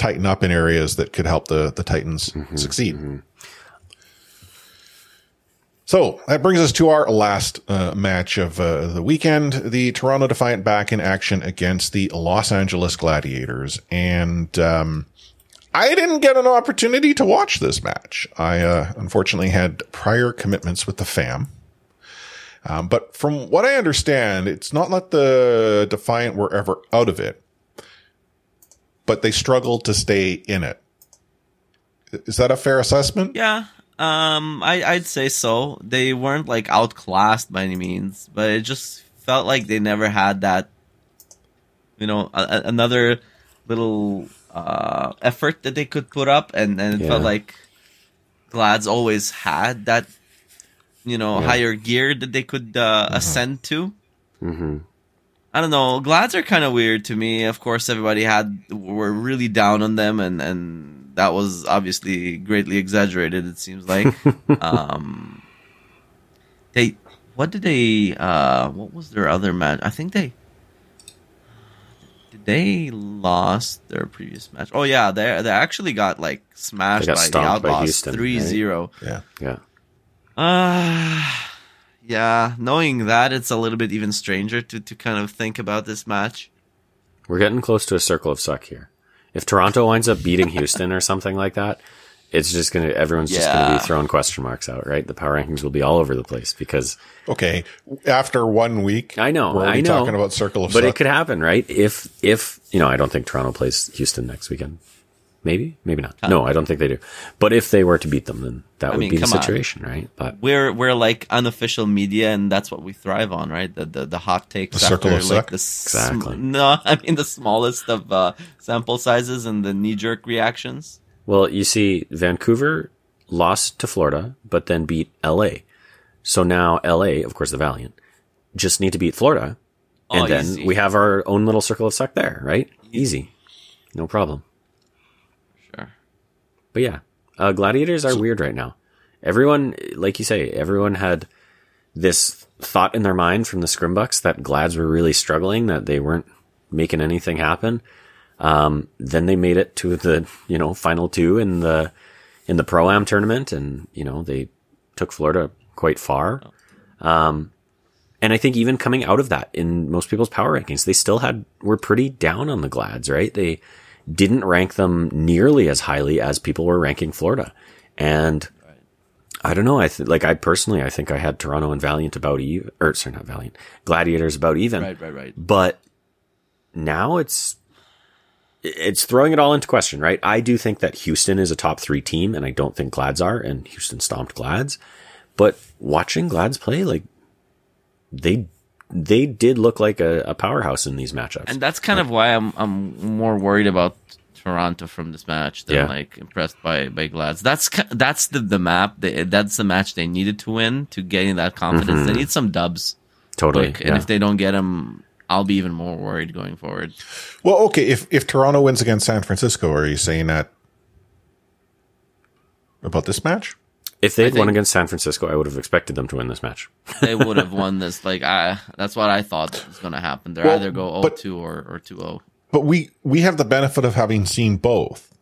[SPEAKER 2] tighten up in areas that could help the, the Titans succeed. So that brings us to our last uh, match of uh, the weekend. The Toronto Defiant back in action against the Los Angeles Gladiators. And, um, I didn't get an opportunity to watch this match. I, uh, unfortunately had prior commitments with the fam. Um, but from what I understand, it's not that the Defiant were ever out of it, but they struggled to stay in it. Is that a fair assessment?
[SPEAKER 3] Yeah, um, I, I'd say so. They weren't like outclassed by any means, but it just felt like they never had that, you know, a, a- another little uh, effort that they could put up, and, and it felt like Glad's always had that, you know, higher gear that they could uh, ascend to.
[SPEAKER 4] hmm
[SPEAKER 3] I don't know. Glads are kind of weird to me. Of course, everybody had were really down on them, and and that was obviously greatly exaggerated. It seems like. um, they what did they? Uh, what was their other match? I think they did they lost their previous match. Oh yeah, they they actually got like smashed
[SPEAKER 4] got
[SPEAKER 3] by the
[SPEAKER 4] stomped by
[SPEAKER 3] Outlaws
[SPEAKER 4] Houston, right?
[SPEAKER 3] 3-0.
[SPEAKER 2] Yeah.
[SPEAKER 4] Yeah.
[SPEAKER 3] Uh yeah, knowing that it's a little bit even stranger to, to kind of think about this match.
[SPEAKER 4] We're getting close to a circle of suck here. If Toronto winds up beating Houston or something like that, it's just gonna everyone's just gonna be throwing question marks out, right? The power rankings will be all over the place because
[SPEAKER 2] Okay. After one week,
[SPEAKER 4] I know,
[SPEAKER 2] we're
[SPEAKER 4] I know.
[SPEAKER 2] talking about Circle of
[SPEAKER 4] but
[SPEAKER 2] Suck.
[SPEAKER 4] it could happen, right? If if you know, I don't think Toronto plays Houston next weekend. Maybe, maybe not. No, I don't think they do. But if they were to beat them, then that would
[SPEAKER 3] mean,
[SPEAKER 4] be the
[SPEAKER 3] come on.
[SPEAKER 4] situation, right? But
[SPEAKER 3] We're we're like unofficial media, and that's what we thrive on, right? The the, the hot takes,
[SPEAKER 2] The circle
[SPEAKER 3] after,
[SPEAKER 2] of
[SPEAKER 3] like
[SPEAKER 2] suck?
[SPEAKER 3] the sm-
[SPEAKER 4] Exactly.
[SPEAKER 3] no, I mean the smallest of uh, sample sizes and the knee jerk reactions.
[SPEAKER 4] well, you see, Vancouver lost to Florida, but then beat LA. So now LA, of course, the Valiant, just need to beat Florida, and
[SPEAKER 3] Oh,
[SPEAKER 4] then
[SPEAKER 3] easy.
[SPEAKER 4] we have our own little circle of suck there, right? Easy, no problem. But yeah, uh, gladiators are weird right now. Everyone, like you say, everyone had this thought in their mind from the Scrimbucks that Glads were really struggling, that they weren't making anything happen. Um, then they made it to the, you know, final two in the, in the Pro-Am tournament and, you know, they took Florida quite far. Um, and I think even coming out of that in most people's power rankings, they still had, were pretty down on the Glads, right? They didn't rank them nearly as highly as people were ranking Florida. And I don't know. I th- like, I personally, I think I had Toronto and Valiant about even, or sorry, not Valiant, Gladiators about even.
[SPEAKER 3] Right, right, right.
[SPEAKER 4] But now it's it's throwing it all into question, right? I do think that Houston is a top three team, and I don't think Glads are, and Houston stomped Glads. But watching Glads play, like they they did look like a, a powerhouse in these matchups.
[SPEAKER 3] And that's kind of why I'm I'm more worried about Toronto from this match than
[SPEAKER 4] Yeah.
[SPEAKER 3] like impressed by by Glads. That's that's the the map. They, that's the match they needed to win to gain that confidence. Mm-hmm. They need some dubs.
[SPEAKER 4] totally,
[SPEAKER 3] quick.
[SPEAKER 4] yeah.
[SPEAKER 3] And if they don't get them I'll be even more worried going forward.
[SPEAKER 2] Well, okay, if if Toronto wins against San Francisco, are you saying that about this match?
[SPEAKER 4] If they had won against San Francisco, I would have expected them to win this match.
[SPEAKER 3] They would have won this. Like I, that's what I thought was going to happen. They're
[SPEAKER 2] Well,
[SPEAKER 3] either go
[SPEAKER 2] but-
[SPEAKER 3] 0-2 or or oh. 2-0.
[SPEAKER 2] But we we have the benefit of having seen both.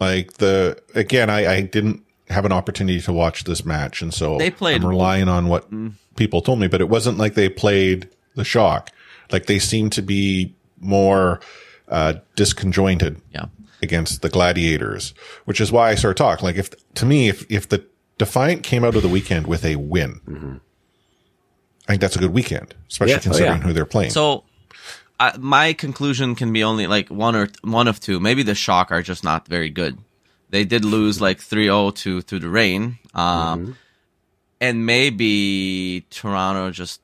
[SPEAKER 2] Like the again, I I didn't have an opportunity to watch this match, and so
[SPEAKER 3] They played-
[SPEAKER 2] I'm relying on what people told me. But it wasn't like they played the shock. Like they seemed to be more uh, disconjointed
[SPEAKER 3] Yeah.
[SPEAKER 2] Against the gladiators, which is why I sort talking. Like if to me, if if the Defiant came out of the weekend with a win, I think that's a good weekend, especially
[SPEAKER 4] Yeah. Oh,
[SPEAKER 2] considering
[SPEAKER 4] yeah.
[SPEAKER 2] who they're playing.
[SPEAKER 3] So, I, my conclusion can be only like one or one of two. Maybe the Shock are just not very good. They did lose like 3-0 to to the Reign, um, and maybe Toronto just.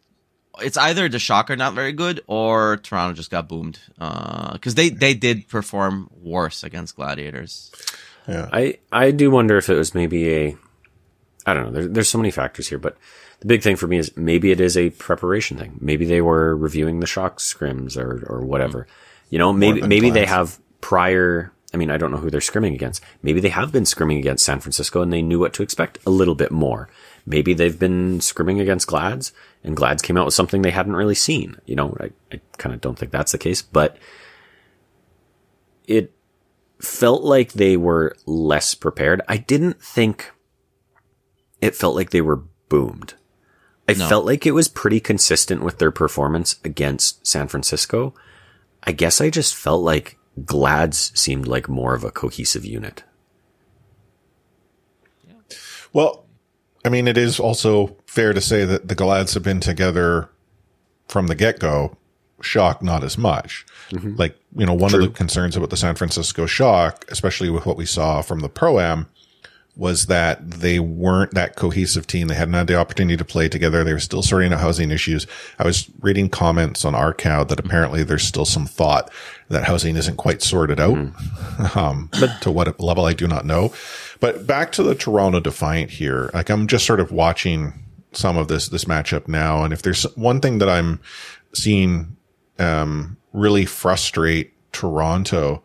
[SPEAKER 3] It's either the Shock are not very good or Toronto just got boomed uh, because they they did perform worse against Gladiators.
[SPEAKER 2] yeah.
[SPEAKER 4] I, I do wonder if it was maybe a, I don't know. There, there's so many factors here, but the big thing for me is maybe it is a preparation thing. Maybe they were reviewing the shock scrims or, or whatever. You know, maybe,
[SPEAKER 2] than
[SPEAKER 4] maybe they have prior, I mean, I don't know who they're scrimming against. Maybe they have been scrimming against San Francisco and they knew what to expect a little bit more. Maybe they've been scrimming against Glads and Glads came out with something they hadn't really seen. You know, I, I kind of don't think that's the case, but it felt like they were less prepared. I didn't think it felt like they were boomed. I
[SPEAKER 3] No.
[SPEAKER 4] felt like it was pretty consistent with their performance against San Francisco. I guess I just felt like Glads seemed like more of a cohesive unit.
[SPEAKER 2] Well, I mean, it is also fair to say that the Galads have been together from the get go. Shock, not as much. Mm-hmm. Like, you know, one of the concerns about the San Francisco Shock, especially with what we saw from the Pro Am, was that they weren't that cohesive team. They hadn't had the opportunity to play together. They were still sorting out housing issues. I was reading comments on Arcow that apparently there's still some thought that housing isn't quite sorted out. Um, but to what level, I do not know. But back to the Toronto Defiant here. Like I'm just sort of watching some of this, this matchup now. And if there's one thing that I'm seeing, um, really frustrate Toronto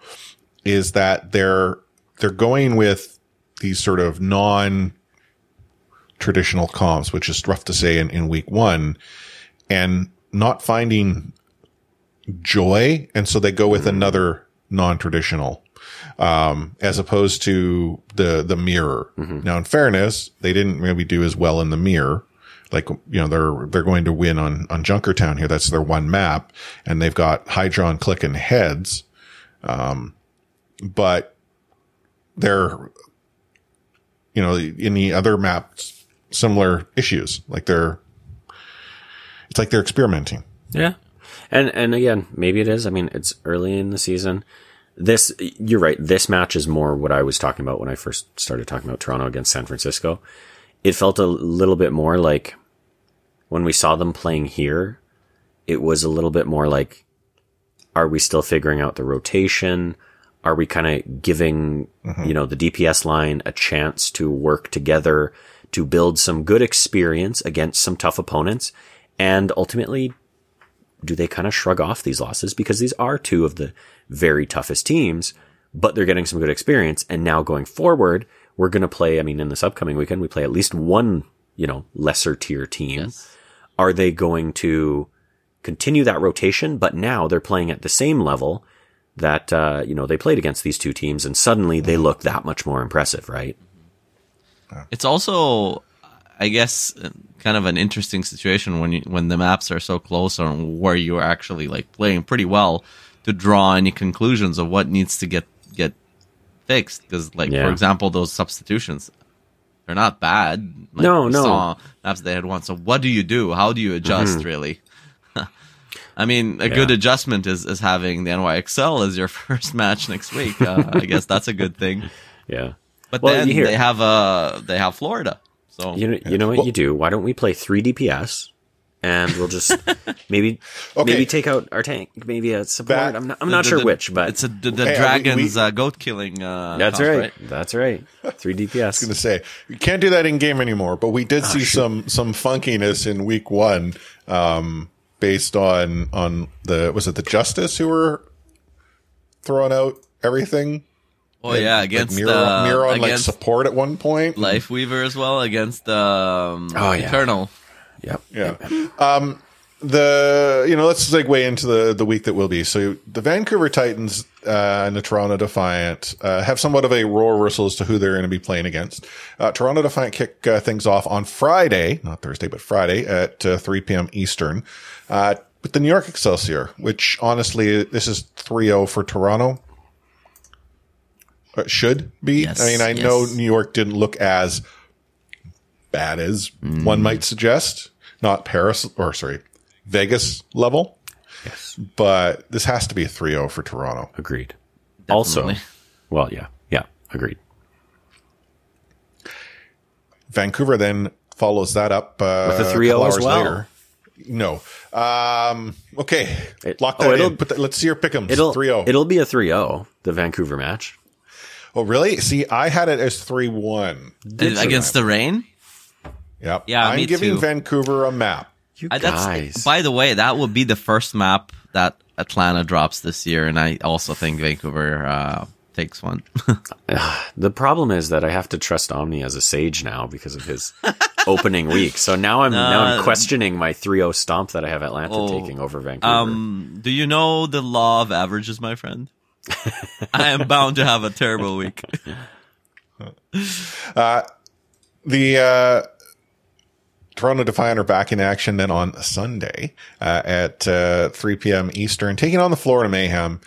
[SPEAKER 2] is that they're, they're going with these sort of non traditional comps, which is rough to say in, in week one and not finding joy. And so they go with another non-traditional, um, as opposed to the, the mirror. Now, in fairness, they didn't maybe do as well in the mirror. Like, you know, they're, they're going to win on, on Junkertown here. That's their one map and they've got Hydron, Click and Heads. Um, but they're, you know, in the other maps, similar issues. Like they're, it's like they're experimenting.
[SPEAKER 4] Yeah. And and again, maybe it is. I mean, it's early in the season. This you're right. This match is more what I was talking about when I first started talking about Toronto against San Francisco. It felt a little bit more like when we saw them playing here, it was a little bit more like are we still figuring out the rotation? Are we kind of giving, mm-hmm. you know, the DPS line a chance to work together to build some good experience against some tough opponents? And ultimately, do they kind of shrug off these losses? Because these are two of the very toughest teams, but they're getting some good experience. And now going forward, we're going to play, I mean, in this upcoming weekend, we play at least one, you know, lesser tier team. Are they going to continue that rotation? But now they're playing at the same level that, uh, you know, they played against these two teams and suddenly they look that much more impressive, right?
[SPEAKER 3] It's also, I guess, kind of an interesting situation when you, when the maps are so close on where you're actually like playing pretty well to draw any conclusions of what needs to get get fixed. Because, like
[SPEAKER 4] Yeah.
[SPEAKER 3] for example, those substitutions, they're not bad. Like,
[SPEAKER 4] No, no.
[SPEAKER 3] Saw maps they had won. So what do you do? How do you adjust? Really? I mean, a good adjustment is, is having the NYXL as your first match next week. Uh, I guess that's a good thing.
[SPEAKER 4] Yeah.
[SPEAKER 3] But
[SPEAKER 4] Well,
[SPEAKER 3] then
[SPEAKER 4] you
[SPEAKER 3] they have uh they have Florida. So
[SPEAKER 4] You know, you know what you do? Why don't we play three DPS and we'll just maybe
[SPEAKER 2] Okay.
[SPEAKER 4] maybe take out our tank, maybe a support.
[SPEAKER 2] That-
[SPEAKER 4] I'm not, I'm not sure
[SPEAKER 3] the-
[SPEAKER 4] which, but
[SPEAKER 3] it's a, the, the
[SPEAKER 2] Okay, we-
[SPEAKER 3] dragon's
[SPEAKER 2] we-
[SPEAKER 3] uh, goat killing. Uh,
[SPEAKER 4] that's
[SPEAKER 3] comp,
[SPEAKER 4] right. That's right. Three DPS.
[SPEAKER 2] Going to say you can't do that in game anymore, but we did see some some funkiness in week one. Um, based on on the was it the Justice who were throwing out everything?
[SPEAKER 3] Oh yeah, against
[SPEAKER 2] like, Miro,
[SPEAKER 3] uh,
[SPEAKER 2] Miro on like support at one point.
[SPEAKER 3] Life Weaver as well against um,
[SPEAKER 4] Oh, yeah.
[SPEAKER 3] Eternal.
[SPEAKER 4] Yep.
[SPEAKER 2] Yeah. Um, the you know let's segue into the the week that will be. So the Vancouver Titans uh, and the Toronto Defiant uh, have somewhat of a role reversal as to who they're going to be playing against. Uh, Toronto Defiant kick uh, things off on Friday, not Thursday, but Friday at uh, 3 p.m. Eastern. Uh, with the New York Excelsior, which honestly, this is 3-0 for Toronto. Uh, should be.
[SPEAKER 3] Yes,
[SPEAKER 2] I mean, I know. New York didn't look as bad as one might suggest. Not Paris or sorry, Vegas level,
[SPEAKER 4] Yes.
[SPEAKER 2] but this has to be a 3-0 for Toronto.
[SPEAKER 4] Agreed. Also, well, yeah, yeah, agreed.
[SPEAKER 2] Vancouver then follows that up uh,
[SPEAKER 4] With a 3-0 as
[SPEAKER 2] hours
[SPEAKER 4] well.
[SPEAKER 2] Later. No. Um, okay.
[SPEAKER 4] It-
[SPEAKER 2] Lock
[SPEAKER 4] oh,
[SPEAKER 2] that
[SPEAKER 4] it'll-
[SPEAKER 2] in. Put that, let's see your pick'ems.
[SPEAKER 4] It'll
[SPEAKER 2] 3-0.
[SPEAKER 4] it'll be a 3-0, the Vancouver match.
[SPEAKER 2] oh, really? See, I had it as 3-1.
[SPEAKER 3] against the Reign.
[SPEAKER 2] Yep.
[SPEAKER 3] Yeah,
[SPEAKER 2] I'm
[SPEAKER 3] me
[SPEAKER 2] giving
[SPEAKER 3] too.
[SPEAKER 2] Vancouver a map.
[SPEAKER 4] You
[SPEAKER 3] I, that's,
[SPEAKER 4] guys.
[SPEAKER 3] by the way, that will be the first map that Atlanta drops this year, and I also think Vancouver uh, takes one.
[SPEAKER 4] the problem is that I have to trust Omni as a sage now because of his opening week. So now I'm now I'm
[SPEAKER 3] Uh,
[SPEAKER 4] questioning my 3-0 stomp that I have Atlanta
[SPEAKER 3] Oh,
[SPEAKER 4] taking over Vancouver.
[SPEAKER 3] um, do you know the law of averages, my friend? I am bound to have a terrible week.
[SPEAKER 2] The uh, Toronto Defiant are back in action then on Sunday uh, at uh, 3 p.m. Eastern, taking on the Florida Mayhem.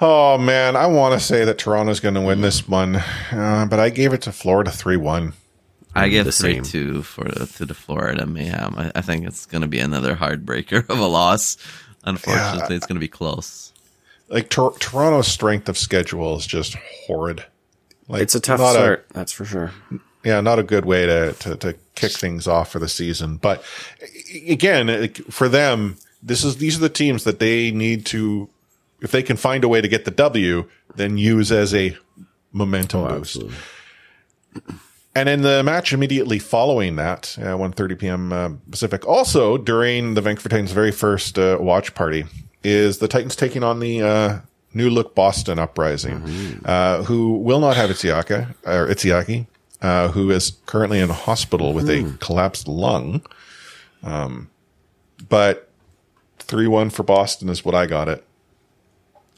[SPEAKER 2] Oh man, I want to say that Toronto's going to win this one, uh, but I gave it to Florida 3-1.
[SPEAKER 3] I give
[SPEAKER 4] the
[SPEAKER 3] three
[SPEAKER 4] same.
[SPEAKER 3] two for to the Florida Mayhem. I, I think it's going to be another heartbreaker of a loss. Unfortunately, it's going to be close.
[SPEAKER 2] Like Tor- Toronto's strength of schedule is just horrid. Like
[SPEAKER 4] it's a tough
[SPEAKER 2] not
[SPEAKER 4] start, that's for sure.
[SPEAKER 2] yeah, not a good way to, to, to kick things off for the season. But again, for them, this is, these are the teams that they need to, if they can find a way to get the W, then use as a momentum oh, boost.
[SPEAKER 4] Absolutely.
[SPEAKER 2] And in the match immediately following that, uh, 1.30 p.m. Uh, Pacific, also during the Vancouver Titans' very first uh, watch party, is the Titans taking on the uh, new look Boston Uprising, uh, who will not have Itziaka, or Itziaki, uh, who is currently in hospital with a collapsed lung. Um, but 3-1 for Boston is what I got it.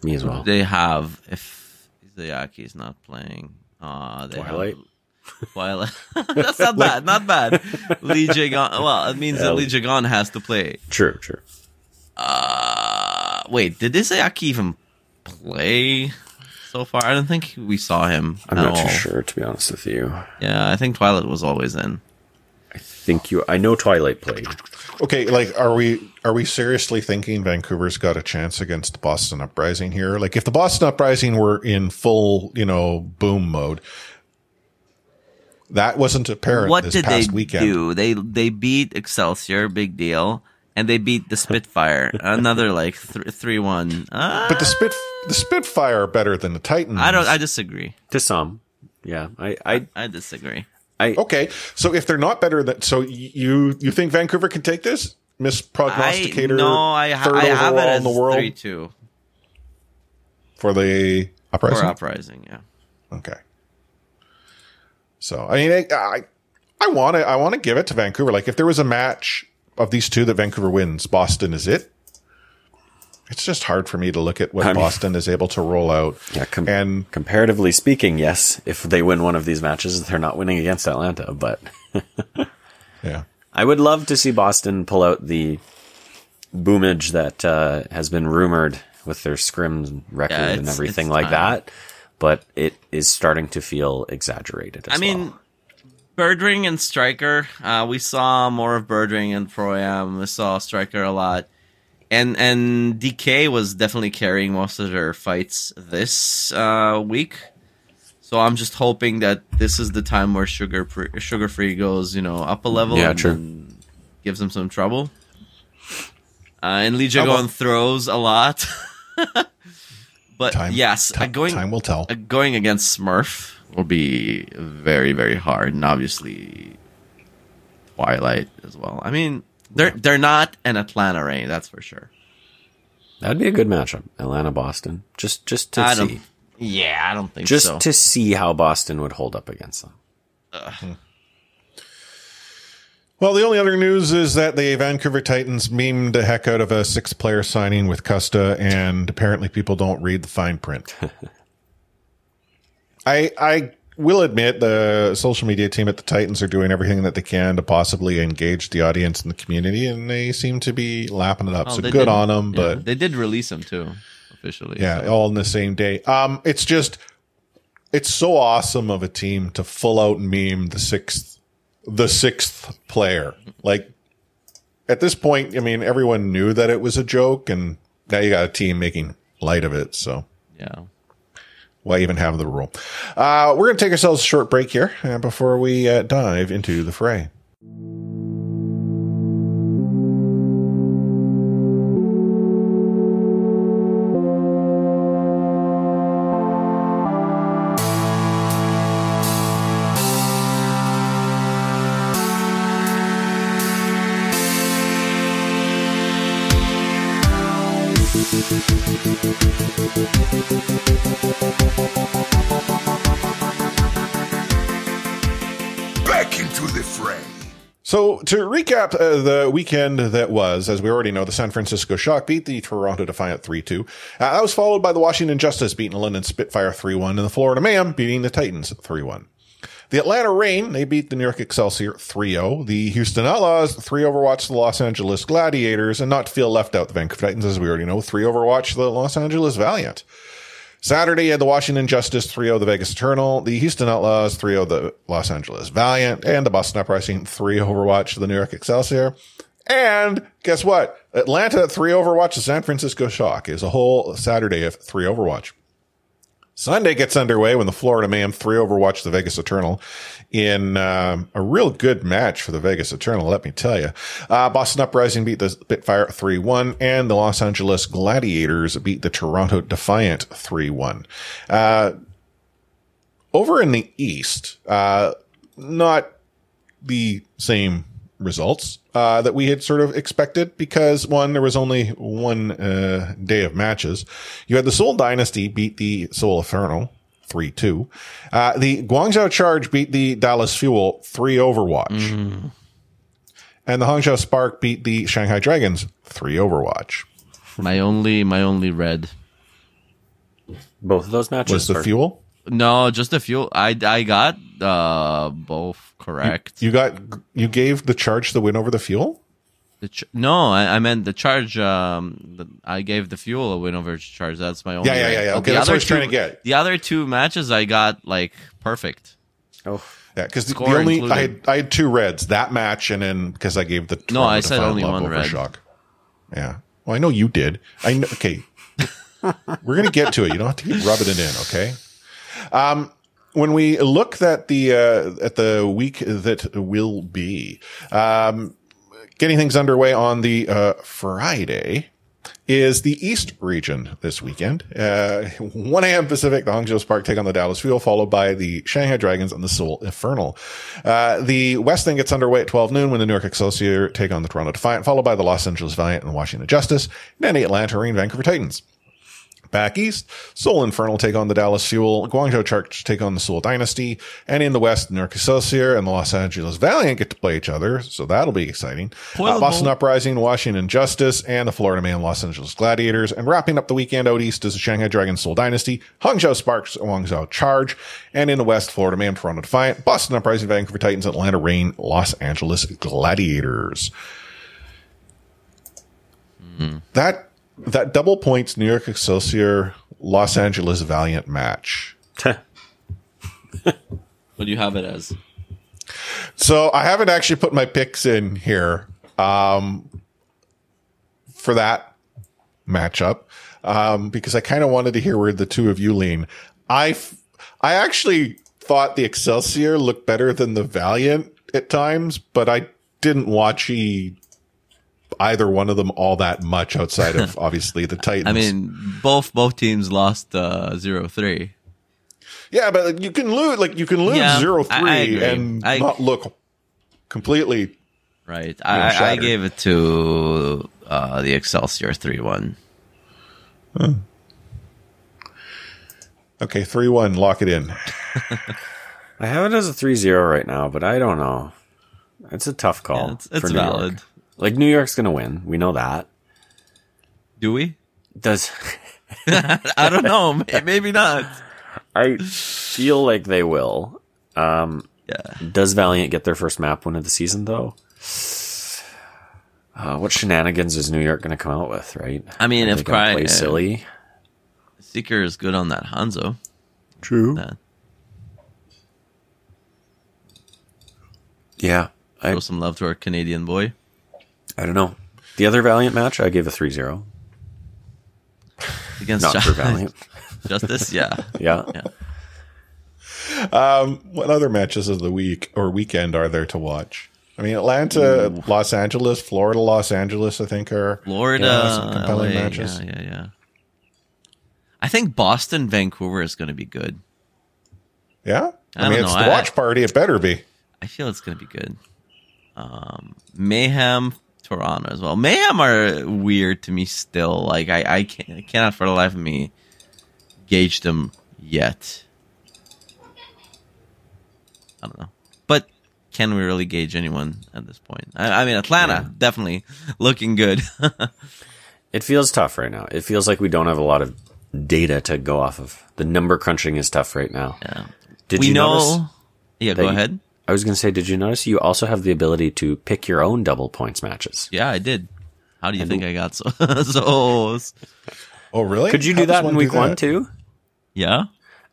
[SPEAKER 4] Me as well.
[SPEAKER 3] They have if Izayaki is not playing. Uh, they
[SPEAKER 4] Twilight?
[SPEAKER 3] Have, Twilight. That's not bad. Not bad. Lee Jagon. Well, it means that LeeJaeGon has to play.
[SPEAKER 4] True, true.
[SPEAKER 3] Uh, wait, did Izayaki even play so far? I don't think we saw him.
[SPEAKER 4] I'm
[SPEAKER 3] at
[SPEAKER 4] not
[SPEAKER 3] all.
[SPEAKER 4] too sure to be honest with you.
[SPEAKER 3] Yeah, I think Twilight was always in.
[SPEAKER 4] I think you I know Twilight played.
[SPEAKER 2] Okay, like are we are we seriously thinking Vancouver's got a chance against the Boston Uprising here? Like if the Boston Uprising were in full, you know, boom mode, that wasn't apparent
[SPEAKER 3] what
[SPEAKER 2] this
[SPEAKER 3] did they
[SPEAKER 2] weekend.
[SPEAKER 3] do? They they beat Excelsior, big deal, and they beat the Spitfire, another like th- three one. Uh,
[SPEAKER 2] But the Spit the Spitfire are better than the Titans.
[SPEAKER 3] I don't. I disagree.
[SPEAKER 4] To some. Yeah. I I,
[SPEAKER 3] I disagree.
[SPEAKER 4] I
[SPEAKER 2] Okay, so if they're not better than so you you think Vancouver can take this? Miss
[SPEAKER 3] I
[SPEAKER 2] Prognosticator,
[SPEAKER 3] no. I, ha-
[SPEAKER 2] third
[SPEAKER 3] I have it as
[SPEAKER 2] in the world
[SPEAKER 3] three two
[SPEAKER 2] for the uprising.
[SPEAKER 3] for
[SPEAKER 2] uprising.
[SPEAKER 3] uprising. Yeah.
[SPEAKER 2] Okay. So I mean, I I, I want to I want to give it to Vancouver. Like if there was a match of these two that Vancouver wins, Boston is it. It's just hard for me to look at what
[SPEAKER 4] I mean-
[SPEAKER 2] Boston is able to roll out.
[SPEAKER 4] yeah, com-
[SPEAKER 2] and
[SPEAKER 4] comparatively speaking, yes. If they win one of these matches, they're not winning against Atlanta, but
[SPEAKER 2] yeah,
[SPEAKER 4] I would love to see Boston pull out the boomage that uh, has been rumored with their scrim record
[SPEAKER 3] Yeah,
[SPEAKER 4] and everything like
[SPEAKER 3] time.
[SPEAKER 4] that, but it is starting to feel exaggerated. As
[SPEAKER 3] I mean,
[SPEAKER 4] well.
[SPEAKER 3] Birdring and Striker. Uh, we saw more of Birdring and Proam. We saw Striker a lot, and and DK was definitely carrying most of their fights this uh, week. So I'm just hoping that this is the time where Sugar Free, Sugar Free goes, you know, up a level
[SPEAKER 4] Yeah,
[SPEAKER 3] and,
[SPEAKER 4] true.
[SPEAKER 3] and gives them some trouble. Uh, and Lee
[SPEAKER 2] How about-
[SPEAKER 3] Jagon throws a lot. but
[SPEAKER 2] time.
[SPEAKER 3] yes,
[SPEAKER 2] ti-
[SPEAKER 3] uh, going
[SPEAKER 2] time will tell.
[SPEAKER 3] uh, going against Smurf will be very, very hard, and obviously Twilight as well. I mean, They're they're not an Atlanta Reign, that's for sure.
[SPEAKER 4] That'd be a good matchup, Atlanta Boston. Just just to
[SPEAKER 3] I
[SPEAKER 4] see.
[SPEAKER 3] Yeah, I don't think
[SPEAKER 4] just
[SPEAKER 3] so.
[SPEAKER 4] to see how Boston would hold up against them.
[SPEAKER 2] Well, the only other news is that the Vancouver Titans memed the heck out of a six player signing with Custa, and apparently people don't read the fine print. I I will admit the social media team at the Titans are doing everything that they can to possibly engage the audience and the community, and they seem to be lapping it up.
[SPEAKER 3] Oh,
[SPEAKER 2] so good
[SPEAKER 3] did-
[SPEAKER 2] on them,
[SPEAKER 3] yeah,
[SPEAKER 2] but
[SPEAKER 3] they did release them too, officially.
[SPEAKER 2] yeah,
[SPEAKER 3] so.
[SPEAKER 2] all in the same day. Um, it's just, it's so awesome of a team to full out meme the sixth, the sixth player. Like at this point, I mean, everyone knew that it was a joke, and now you got a team making light of it. So
[SPEAKER 3] yeah.
[SPEAKER 2] why even have the rule? Uh, we're going to take ourselves a short break here uh, before we uh, dive into the fray. So to recap uh, the weekend that was, as we already know, the San Francisco Shock beat the Toronto Defiant 3-2. Uh, that was followed by the Washington Justice beating the London Spitfire 3-1 and the Florida Mayhem beating the Titans 3-1. The Atlanta Reign, they beat the New York Excelsior 3-0. The Houston Outlaws 3 overwatched the Los Angeles Gladiators and not to feel left out, the Vancouver Titans, as we already know, 3 overwatched the Los Angeles Valiant. Saturday, you had the Washington Justice 3-0 the Vegas Eternal, the Houston Outlaws 3-0 the Los Angeles Valiant, and the Boston Uprising 3 Overwatch the New York Excelsior. And guess what? Atlanta 3 Overwatch the San Francisco Shock is a whole Saturday of 3 Overwatch. Sunday gets underway when the Florida Mayhem 3 Overwatch the Vegas Eternal in um, a real good match for the Vegas Eternal, let me tell you. Uh, Boston Uprising beat the Spitfire 3-1 and the Los Angeles Gladiators beat the Toronto Defiant 3-1. Uh, over in the East, uh, not the same results uh, that we had sort of expected because one, there was only one uh, day of matches. You had the Seoul Dynasty beat the Seoul Infernal 3-2. Uh, the Guangzhou Charge beat the Dallas Fuel 3 Overwatch. And the Hangzhou Spark beat the Shanghai Dragons 3 Overwatch.
[SPEAKER 3] My only my only red.
[SPEAKER 4] Both of those matches
[SPEAKER 2] Was the
[SPEAKER 4] are-
[SPEAKER 2] Fuel?
[SPEAKER 3] No, just a few. I I got uh both correct.
[SPEAKER 2] You got, you gave the Charge the win over the Fuel?
[SPEAKER 3] The ch- no, I, I meant the charge. Um, the, I gave the fuel a win over charge. That's my only.
[SPEAKER 2] Yeah, yeah, yeah, yeah. Okay,
[SPEAKER 3] the
[SPEAKER 2] that's what I
[SPEAKER 3] other
[SPEAKER 2] was trying to get.
[SPEAKER 3] The other two matches I got like perfect.
[SPEAKER 4] Oh,
[SPEAKER 2] Yeah, because the, the
[SPEAKER 3] Score
[SPEAKER 2] only I had I had two reds that match, and then because I gave the
[SPEAKER 3] No, I said only one red.
[SPEAKER 2] Shock. Yeah, well, I know you did. I know. Okay, we're gonna get to it. You don't have to keep rubbing it in. Okay. Um, when we look at the uh, at the week that will be, um, getting things underway on the uh, Friday is the East region this weekend. Uh, 1 a.m. Pacific, the Hangzhou Spark take on the Dallas Fuel, followed by the Shanghai Dragons and the Seoul Infernal. Uh, the West then gets underway at 12 noon when the New York Excelsior take on the Toronto Defiant, followed by the Los Angeles Valiant and Washington Justice, and then the Atlanta Marine Vancouver Titans. Back east, Seoul Infernal take on the Dallas Fuel, Guangzhou Charge take on the Seoul Dynasty, and in the west, New York Excelsior and the Los Angeles Valiant get to play each other, so that'll be exciting. Uh, Boston Uprising, Washington Justice, and the Florida Man Los Angeles Gladiators, and wrapping up the weekend out east is the Shanghai Dragon Seoul Dynasty, Hangzhou Sparks, Guangzhou Charge, and in the west, Florida Man, Toronto Defiant, Boston Uprising, Vancouver Titans, Atlanta Reign, Los Angeles Gladiators. That that double points New York Excelsior Los Angeles Valiant match.
[SPEAKER 3] What do you have it as?
[SPEAKER 2] So I haven't actually put my picks in here um, for that matchup um, because I kind of wanted to hear where the two of you lean. I f- I actually thought the Excelsior looked better than the Valiant at times, but I didn't watch e- either one of them all that much outside of obviously the Titans.
[SPEAKER 3] I mean, both both teams lost uh, zero three.
[SPEAKER 2] Yeah, but you can lose like you can lose
[SPEAKER 3] Yeah,
[SPEAKER 2] zero
[SPEAKER 3] I- I
[SPEAKER 2] and
[SPEAKER 3] I-
[SPEAKER 2] not look completely
[SPEAKER 3] Right.
[SPEAKER 2] know,
[SPEAKER 3] I, I gave it to uh, the Excelsior 3 1.
[SPEAKER 2] Okay, three one. Lock it in.
[SPEAKER 4] I have it as a 3-0 right now, but I don't know. It's a tough call.
[SPEAKER 3] Yeah, it's it's
[SPEAKER 4] for New York.
[SPEAKER 3] Valid.
[SPEAKER 4] Like New York's going to win. We know that.
[SPEAKER 3] Do we?
[SPEAKER 4] Does
[SPEAKER 3] I don't know. Maybe not.
[SPEAKER 4] I feel like they will. Um,
[SPEAKER 3] Yeah.
[SPEAKER 4] does Valiant get their first map win of the season though? Uh, what shenanigans is New York going to come out with? Right?
[SPEAKER 3] I mean,
[SPEAKER 4] Are
[SPEAKER 3] if
[SPEAKER 4] they gonna
[SPEAKER 3] Cry-
[SPEAKER 4] play silly,
[SPEAKER 3] Seeker is good on that Hanzo.
[SPEAKER 4] true.
[SPEAKER 3] That
[SPEAKER 4] Yeah, I
[SPEAKER 3] show some love to our Canadian boy.
[SPEAKER 4] I don't know. The other Valiant match, I gave a 3-0.
[SPEAKER 3] Against
[SPEAKER 4] Not
[SPEAKER 3] Ju-
[SPEAKER 4] for Valiant.
[SPEAKER 3] Justice, yeah.
[SPEAKER 4] Yeah.
[SPEAKER 3] Yeah.
[SPEAKER 2] Um, what other matches of the week or weekend are there to watch? I mean, Atlanta, Los Angeles, Florida, Los Angeles. I think are
[SPEAKER 3] Florida,
[SPEAKER 2] yeah, some compelling
[SPEAKER 3] LA,
[SPEAKER 2] matches.
[SPEAKER 3] Yeah, yeah, yeah. I think Boston, Vancouver is going to be good.
[SPEAKER 2] Yeah,
[SPEAKER 3] I
[SPEAKER 2] I, mean,
[SPEAKER 3] don't
[SPEAKER 2] it's
[SPEAKER 3] know.
[SPEAKER 2] the
[SPEAKER 3] I-
[SPEAKER 2] watch party. It better be.
[SPEAKER 3] I feel it's going to be good. Um, Mayhem, Toronto as well. Mayhem are weird to me still. Like I, I can't, I cannot for the life of me gauge them yet. I don't know, but can we really gauge anyone at this point? I, I mean, Atlanta definitely looking good.
[SPEAKER 4] It feels tough right now. It feels like we don't have a lot of data to go off of. The number crunching is tough right now.
[SPEAKER 3] yeah.
[SPEAKER 4] Did
[SPEAKER 3] we
[SPEAKER 4] you
[SPEAKER 3] know.
[SPEAKER 4] notice?
[SPEAKER 3] yeah, go ahead.
[SPEAKER 4] I was going to say, did you notice you also have the ability to pick your own double points matches?
[SPEAKER 3] Yeah, I did. How do you think I got so so?
[SPEAKER 2] Oh, really?
[SPEAKER 4] Could you
[SPEAKER 2] How
[SPEAKER 4] do
[SPEAKER 2] does
[SPEAKER 4] that in
[SPEAKER 2] do
[SPEAKER 4] week one
[SPEAKER 2] that?
[SPEAKER 4] too?
[SPEAKER 3] Yeah.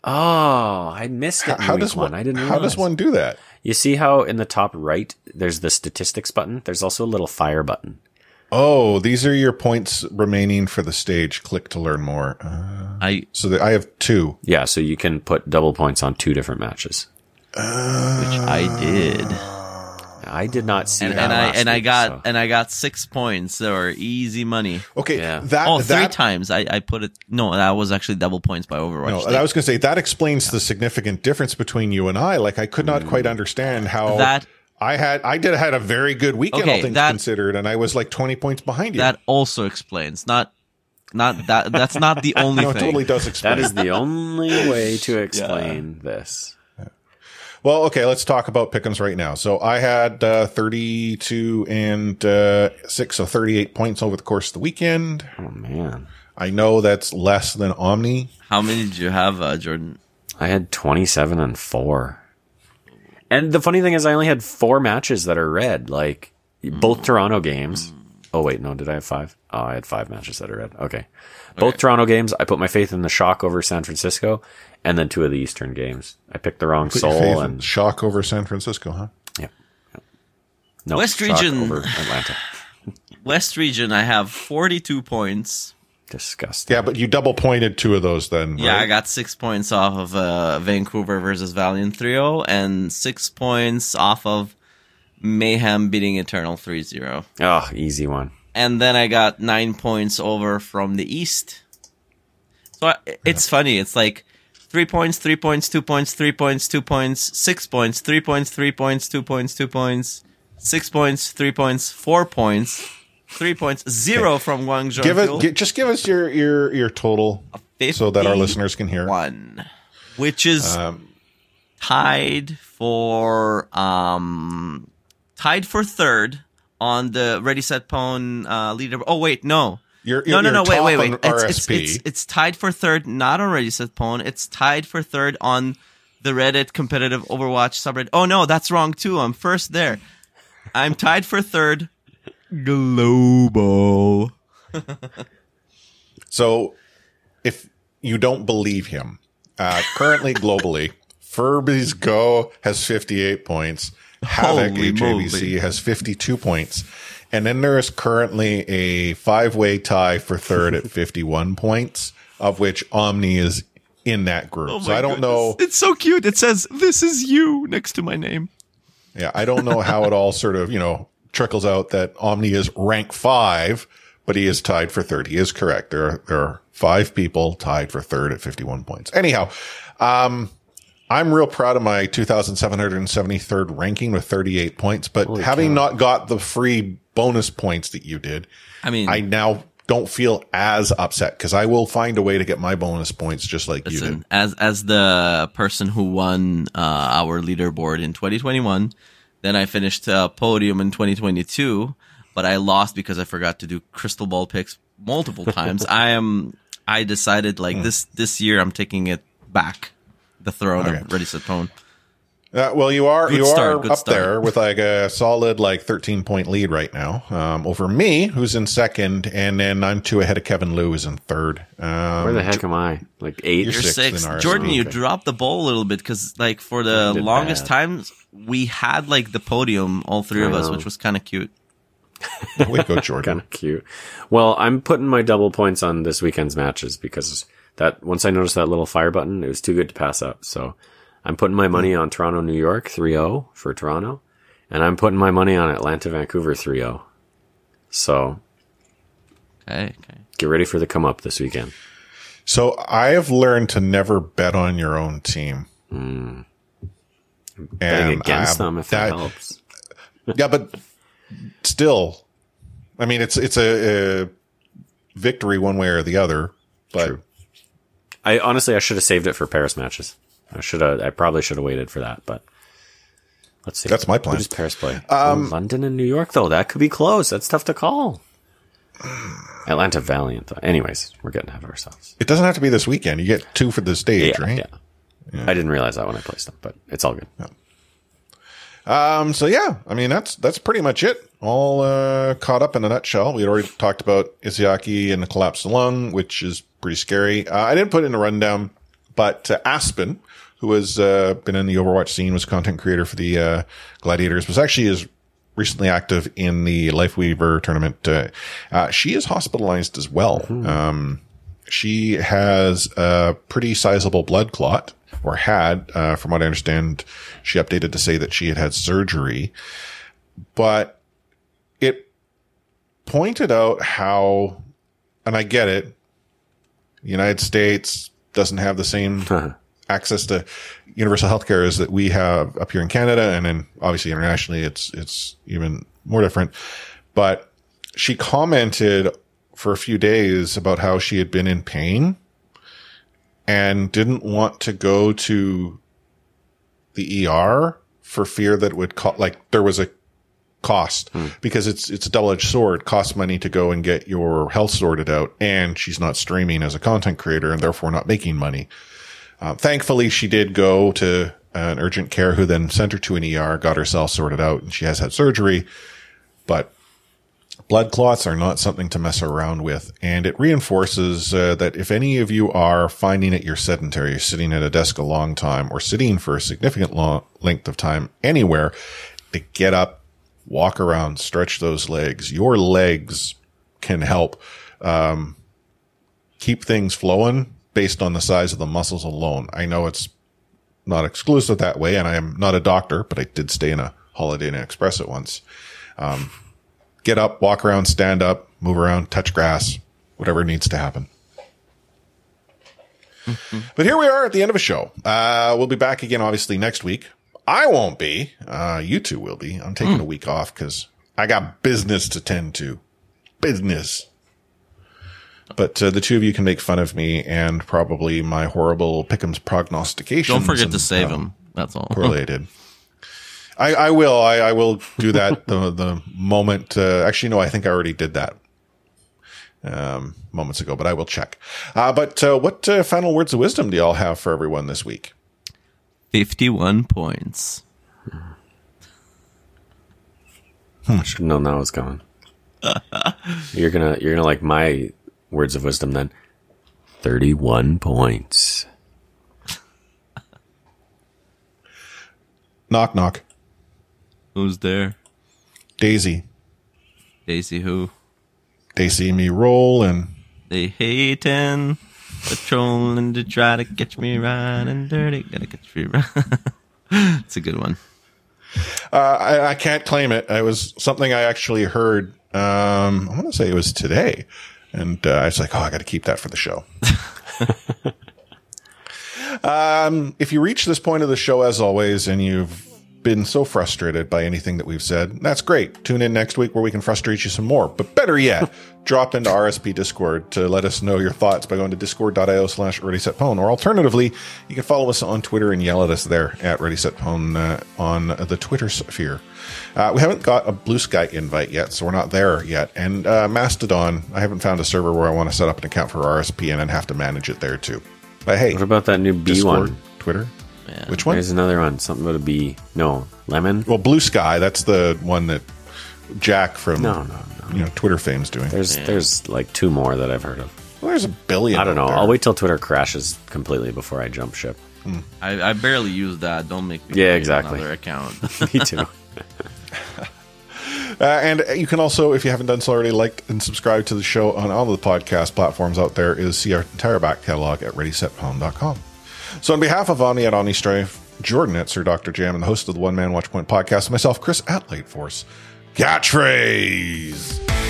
[SPEAKER 4] Oh, I missed it.
[SPEAKER 2] How,
[SPEAKER 4] in
[SPEAKER 2] how
[SPEAKER 4] week
[SPEAKER 2] does
[SPEAKER 4] one?
[SPEAKER 2] one?
[SPEAKER 4] I didn't.
[SPEAKER 2] How does
[SPEAKER 4] realize.
[SPEAKER 2] one do that?
[SPEAKER 4] You see how in the top right there's the statistics button. There's also a little fire button.
[SPEAKER 2] Oh, these are your points remaining for the stage. Click to learn more. Uh,
[SPEAKER 3] I
[SPEAKER 2] so that I have two.
[SPEAKER 4] Yeah, so you can put double points on two different matches.
[SPEAKER 3] Which I did.
[SPEAKER 4] Uh, I did not see
[SPEAKER 3] and,
[SPEAKER 4] that.
[SPEAKER 3] and I
[SPEAKER 4] last
[SPEAKER 3] and I got
[SPEAKER 4] so-
[SPEAKER 3] and I got six points. They were easy money.
[SPEAKER 2] Okay,
[SPEAKER 4] Yeah.
[SPEAKER 2] that
[SPEAKER 3] Oh, three
[SPEAKER 2] that
[SPEAKER 3] times I, I put it. No, that was actually double points by Overwatch.
[SPEAKER 2] No,
[SPEAKER 3] Like,
[SPEAKER 2] I was going to say that explains the significant difference between you and I. Like, I could not quite mm. understand how
[SPEAKER 3] That-
[SPEAKER 2] I had. I did had a very good weekend,
[SPEAKER 3] Okay,
[SPEAKER 2] all things
[SPEAKER 3] that-
[SPEAKER 2] considered, and I was like twenty points behind you.
[SPEAKER 3] that also explains. Not not that. That's not the only
[SPEAKER 2] no, it
[SPEAKER 3] thing.
[SPEAKER 2] totally does explain.
[SPEAKER 4] That is the only way to explain this.
[SPEAKER 2] Well, okay, let's talk about Pick'ems right now. So I had uh, thirty-two and uh, six, so thirty-eight points over the course of the weekend.
[SPEAKER 4] Oh man,
[SPEAKER 2] I know that's less than Omni.
[SPEAKER 3] How many did you have, uh, Jordan?
[SPEAKER 4] I had twenty-seven and four. And the funny thing is, I only had four matches that are red. Like both Toronto games. Oh wait, no, did I have five? Oh, I had five matches that are red. Okay, both Toronto games. I put my faith in the shock over San Francisco, and then two of the Eastern games. I picked the wrong
[SPEAKER 2] Put
[SPEAKER 4] soul and
[SPEAKER 2] shock over San Francisco, huh?
[SPEAKER 4] yeah. No,
[SPEAKER 3] West
[SPEAKER 4] shock
[SPEAKER 3] region.
[SPEAKER 4] over Atlanta.
[SPEAKER 3] West region, I have forty-two points.
[SPEAKER 4] Disgusting.
[SPEAKER 2] Yeah, but you double pointed two of those then.
[SPEAKER 3] Yeah,
[SPEAKER 2] right?
[SPEAKER 3] I got six points off of uh, Vancouver versus Valiant 3-0 and six points off of Mayhem beating Eternal 3-0.
[SPEAKER 4] Oh, easy one.
[SPEAKER 3] and then I got nine points over from the East. So I, it's funny. It's like three points, three points, two points, three points, two points, six points, three points, three points, two points, two points, six points, three points, four points, three points, zero from Guangzhou.
[SPEAKER 2] Give it. just give us your your your total so that our listeners can hear.
[SPEAKER 3] one, which is
[SPEAKER 2] Um,
[SPEAKER 3] tied for um tied for third on the Ready Set Pwn uh, leader. Oh wait, no.
[SPEAKER 2] You're,
[SPEAKER 3] No,
[SPEAKER 2] you're,
[SPEAKER 3] no, no,
[SPEAKER 2] you're
[SPEAKER 3] wait, wait, wait. It's, it's, it's, it's tied for third, not on Ready Set Pwn. It's tied for third on the Reddit competitive Overwatch subreddit. Oh no, that's wrong too. I'm first there. I'm tied for third. Global.
[SPEAKER 2] So, if you don't believe him, uh, currently globally, Furby's Go has 58 points. Havoc
[SPEAKER 3] Holy
[SPEAKER 2] HABC
[SPEAKER 3] moly.
[SPEAKER 2] has 52 points. And then there is currently a five way tie for third at 51 points, of which Omni is in that group.
[SPEAKER 3] Oh
[SPEAKER 2] so I don't know.
[SPEAKER 3] It's so cute. It says, This is you next to my name.
[SPEAKER 2] Yeah, I don't know how it all sort of, you know, trickles out that Omni is rank five, but he is tied for third. He is correct. There are, there are five people tied for third at 51 points. Anyhow, um, I'm real proud of my 2,773rd ranking with 38 points, but
[SPEAKER 4] Holy
[SPEAKER 2] having
[SPEAKER 4] cow.
[SPEAKER 2] not got the free bonus points that you did,
[SPEAKER 3] I mean,
[SPEAKER 2] I now don't feel as upset because I will find a way to get my bonus points just like you did.
[SPEAKER 3] as as the person who won uh, our leaderboard in 2021, then I finished uh, podium in 2022, but I lost because I forgot to do crystal ball picks multiple times. I am. I decided like
[SPEAKER 2] Hmm.
[SPEAKER 3] this this year I'm taking it back, the throne
[SPEAKER 2] Okay.
[SPEAKER 3] of Ready Set Pwn.
[SPEAKER 2] Uh, well, you are
[SPEAKER 3] Good
[SPEAKER 2] you
[SPEAKER 3] start,
[SPEAKER 2] are up
[SPEAKER 3] start.
[SPEAKER 2] there with like a solid like 13 point lead right now um, over me, who's in second, and then I'm two ahead of Kevin Lou, who's in third. Um,
[SPEAKER 4] Where the heck am I? Like 8
[SPEAKER 2] You're
[SPEAKER 3] You're six,
[SPEAKER 2] in RSV.
[SPEAKER 3] Jordan. You
[SPEAKER 2] Okay.
[SPEAKER 3] dropped the ball a little bit because like for the longest
[SPEAKER 4] bad.
[SPEAKER 3] times we had like the podium, all three of
[SPEAKER 4] I
[SPEAKER 3] us, which was kind of cute.
[SPEAKER 2] Way to go, Jordan.
[SPEAKER 4] kind of cute. Well, I'm putting my double points on this weekend's matches because that once I noticed that little fire button, it was too good to pass up. So I'm putting my money hmm. on Toronto, New York 3-0 for Toronto, and I'm putting my money on Atlanta, Vancouver 3-0. So
[SPEAKER 3] Okay, okay.
[SPEAKER 4] get ready for the come up this weekend.
[SPEAKER 2] So I have learned to never bet on your own team. Hmm.
[SPEAKER 4] Betting
[SPEAKER 2] And,
[SPEAKER 4] against them if that, helps.
[SPEAKER 2] yeah, but still, I mean, it's it's a, a victory one way or the other. But
[SPEAKER 4] True. I honestly I should have saved it for Paris matches. I should have. I probably should have waited for that, but let's see.
[SPEAKER 2] That's my plan.
[SPEAKER 4] Who does Paris play? Oh, London and New York, though. That could be close. That's tough to call. Atlanta Valiant. though. Anyways, we're getting ahead of ourselves.
[SPEAKER 2] it doesn't have to be this weekend. You get two for the stage,
[SPEAKER 4] Yeah,
[SPEAKER 2] right?
[SPEAKER 4] yeah. I didn't realize that when I placed them, but it's all good.
[SPEAKER 2] Um, so yeah, I mean that's that's pretty much it. All uh, caught up in a nutshell. We had already talked about Izayaki and the collapsed lung, which is pretty scary. Uh, I didn't put in a rundown, but uh, Aspen, who has uh, been in the Overwatch scene, was content creator for the uh, Gladiators, was actually is recently active in the Lifeweaver tournament. Uh, uh, she is hospitalized as well. Um, she has a pretty sizable blood clot or had, uh, from what I understand, she updated to say that she had had surgery, but it pointed out how, and I get it. The United States doesn't have the same access to universal healthcare is that we have up here in Canada. And then obviously internationally, it's, it's even more different, but she commented for a few days about how she had been in pain and didn't want to go to the ER for fear that it would co- like there was a cost because it's it's a double-edged sword. It costs money to go and get your health sorted out and she's not streaming as a content creator and therefore not making money uh, thankfully she did go to an urgent care who then sent her to an ER got herself sorted out and she has had surgery but blood clots are not something to mess around with. And it reinforces uh, that if any of you are finding that you're sedentary, you're sitting at a desk a long time or sitting for a significant long length of time anywhere, to get up, walk around, stretch those legs. Your legs can help um, keep things flowing based on the size of the muscles alone. I know it's not exclusive that way, and I am not a doctor, but I did stay in a Holiday Inn Express at once get up, walk around, stand up, move around, touch grass, whatever needs to happen. but here we are at the end of a show. Uh, we'll be back again, obviously, next week. I won't be. Uh, you two will be. I'm taking a week off because I got business to tend to. Business. But uh, the two of you can make fun of me and probably my horrible Pick'ems prognostications.
[SPEAKER 3] Don't forget to save
[SPEAKER 2] uh,
[SPEAKER 3] him. That's all.
[SPEAKER 2] poorly I did. I, I will. I, I will do that the the moment. Uh, actually, no. I think I already did that um, moments ago, but I will check. Uh, but uh, what uh, final words of wisdom do y'all have for everyone this week?
[SPEAKER 3] Fifty-one points.
[SPEAKER 4] I should have known that was coming. you're gonna you're gonna like my words of wisdom then. Thirty one points.
[SPEAKER 2] Knock knock.
[SPEAKER 3] Who's there?
[SPEAKER 2] Daisy.
[SPEAKER 3] Daisy who?
[SPEAKER 2] They see me roll and
[SPEAKER 3] They hating, patrolling to try to catch me riding dirty. Gotta catch me right. it's a good one.
[SPEAKER 2] uh, I, I can't claim it. It was something I actually heard. Um, I want to say it was today, and uh, I was like, "Oh, I got to keep that for the show." Um, if you reach this point of the show, as always, and you've been so frustrated by anything that we've said, that's great. Tune in next week where we can frustrate you some more. But better yet, drop into RSP Discord to let us know your thoughts by going to discord.io slash. Or alternatively, you can follow us on Twitter and yell at us there at readysetpwn uh, on the Twitter sphere. Uh, we haven't got a Blue Sky invite yet, so we're not there yet. And uh, Mastodon, I haven't found a server where I want to set up an account for RSP and then have to manage it there too. But hey,
[SPEAKER 4] What about that new B
[SPEAKER 2] Discord,
[SPEAKER 4] one?
[SPEAKER 2] Twitter?
[SPEAKER 3] Yeah.
[SPEAKER 2] Which one?
[SPEAKER 4] There's another one. Something about a B. No, lemon.
[SPEAKER 2] Well, Blue Sky, that's the one that Jack from
[SPEAKER 4] No, no, no.
[SPEAKER 2] you know Twitter fame's doing.
[SPEAKER 4] There's there's like two more that I've heard of.
[SPEAKER 2] Well, there's a billion.
[SPEAKER 4] I don't know.
[SPEAKER 2] there.
[SPEAKER 4] I'll wait till Twitter crashes completely before I jump ship.
[SPEAKER 3] I, I barely use that. Don't make me
[SPEAKER 4] Yeah, exactly.
[SPEAKER 3] Another account.
[SPEAKER 4] Me too.
[SPEAKER 2] Uh, and you can also, if you haven't done so already, like and subscribe to the show on all of the podcast platforms out there. Is see our entire back catalog at readysetpwn.com. So, on behalf of Omni at Omni Strife, Jordan at Sir Dr. Jam, and the host of the One Man Watch Point podcast, myself, Chris at Late Force, catchphrase.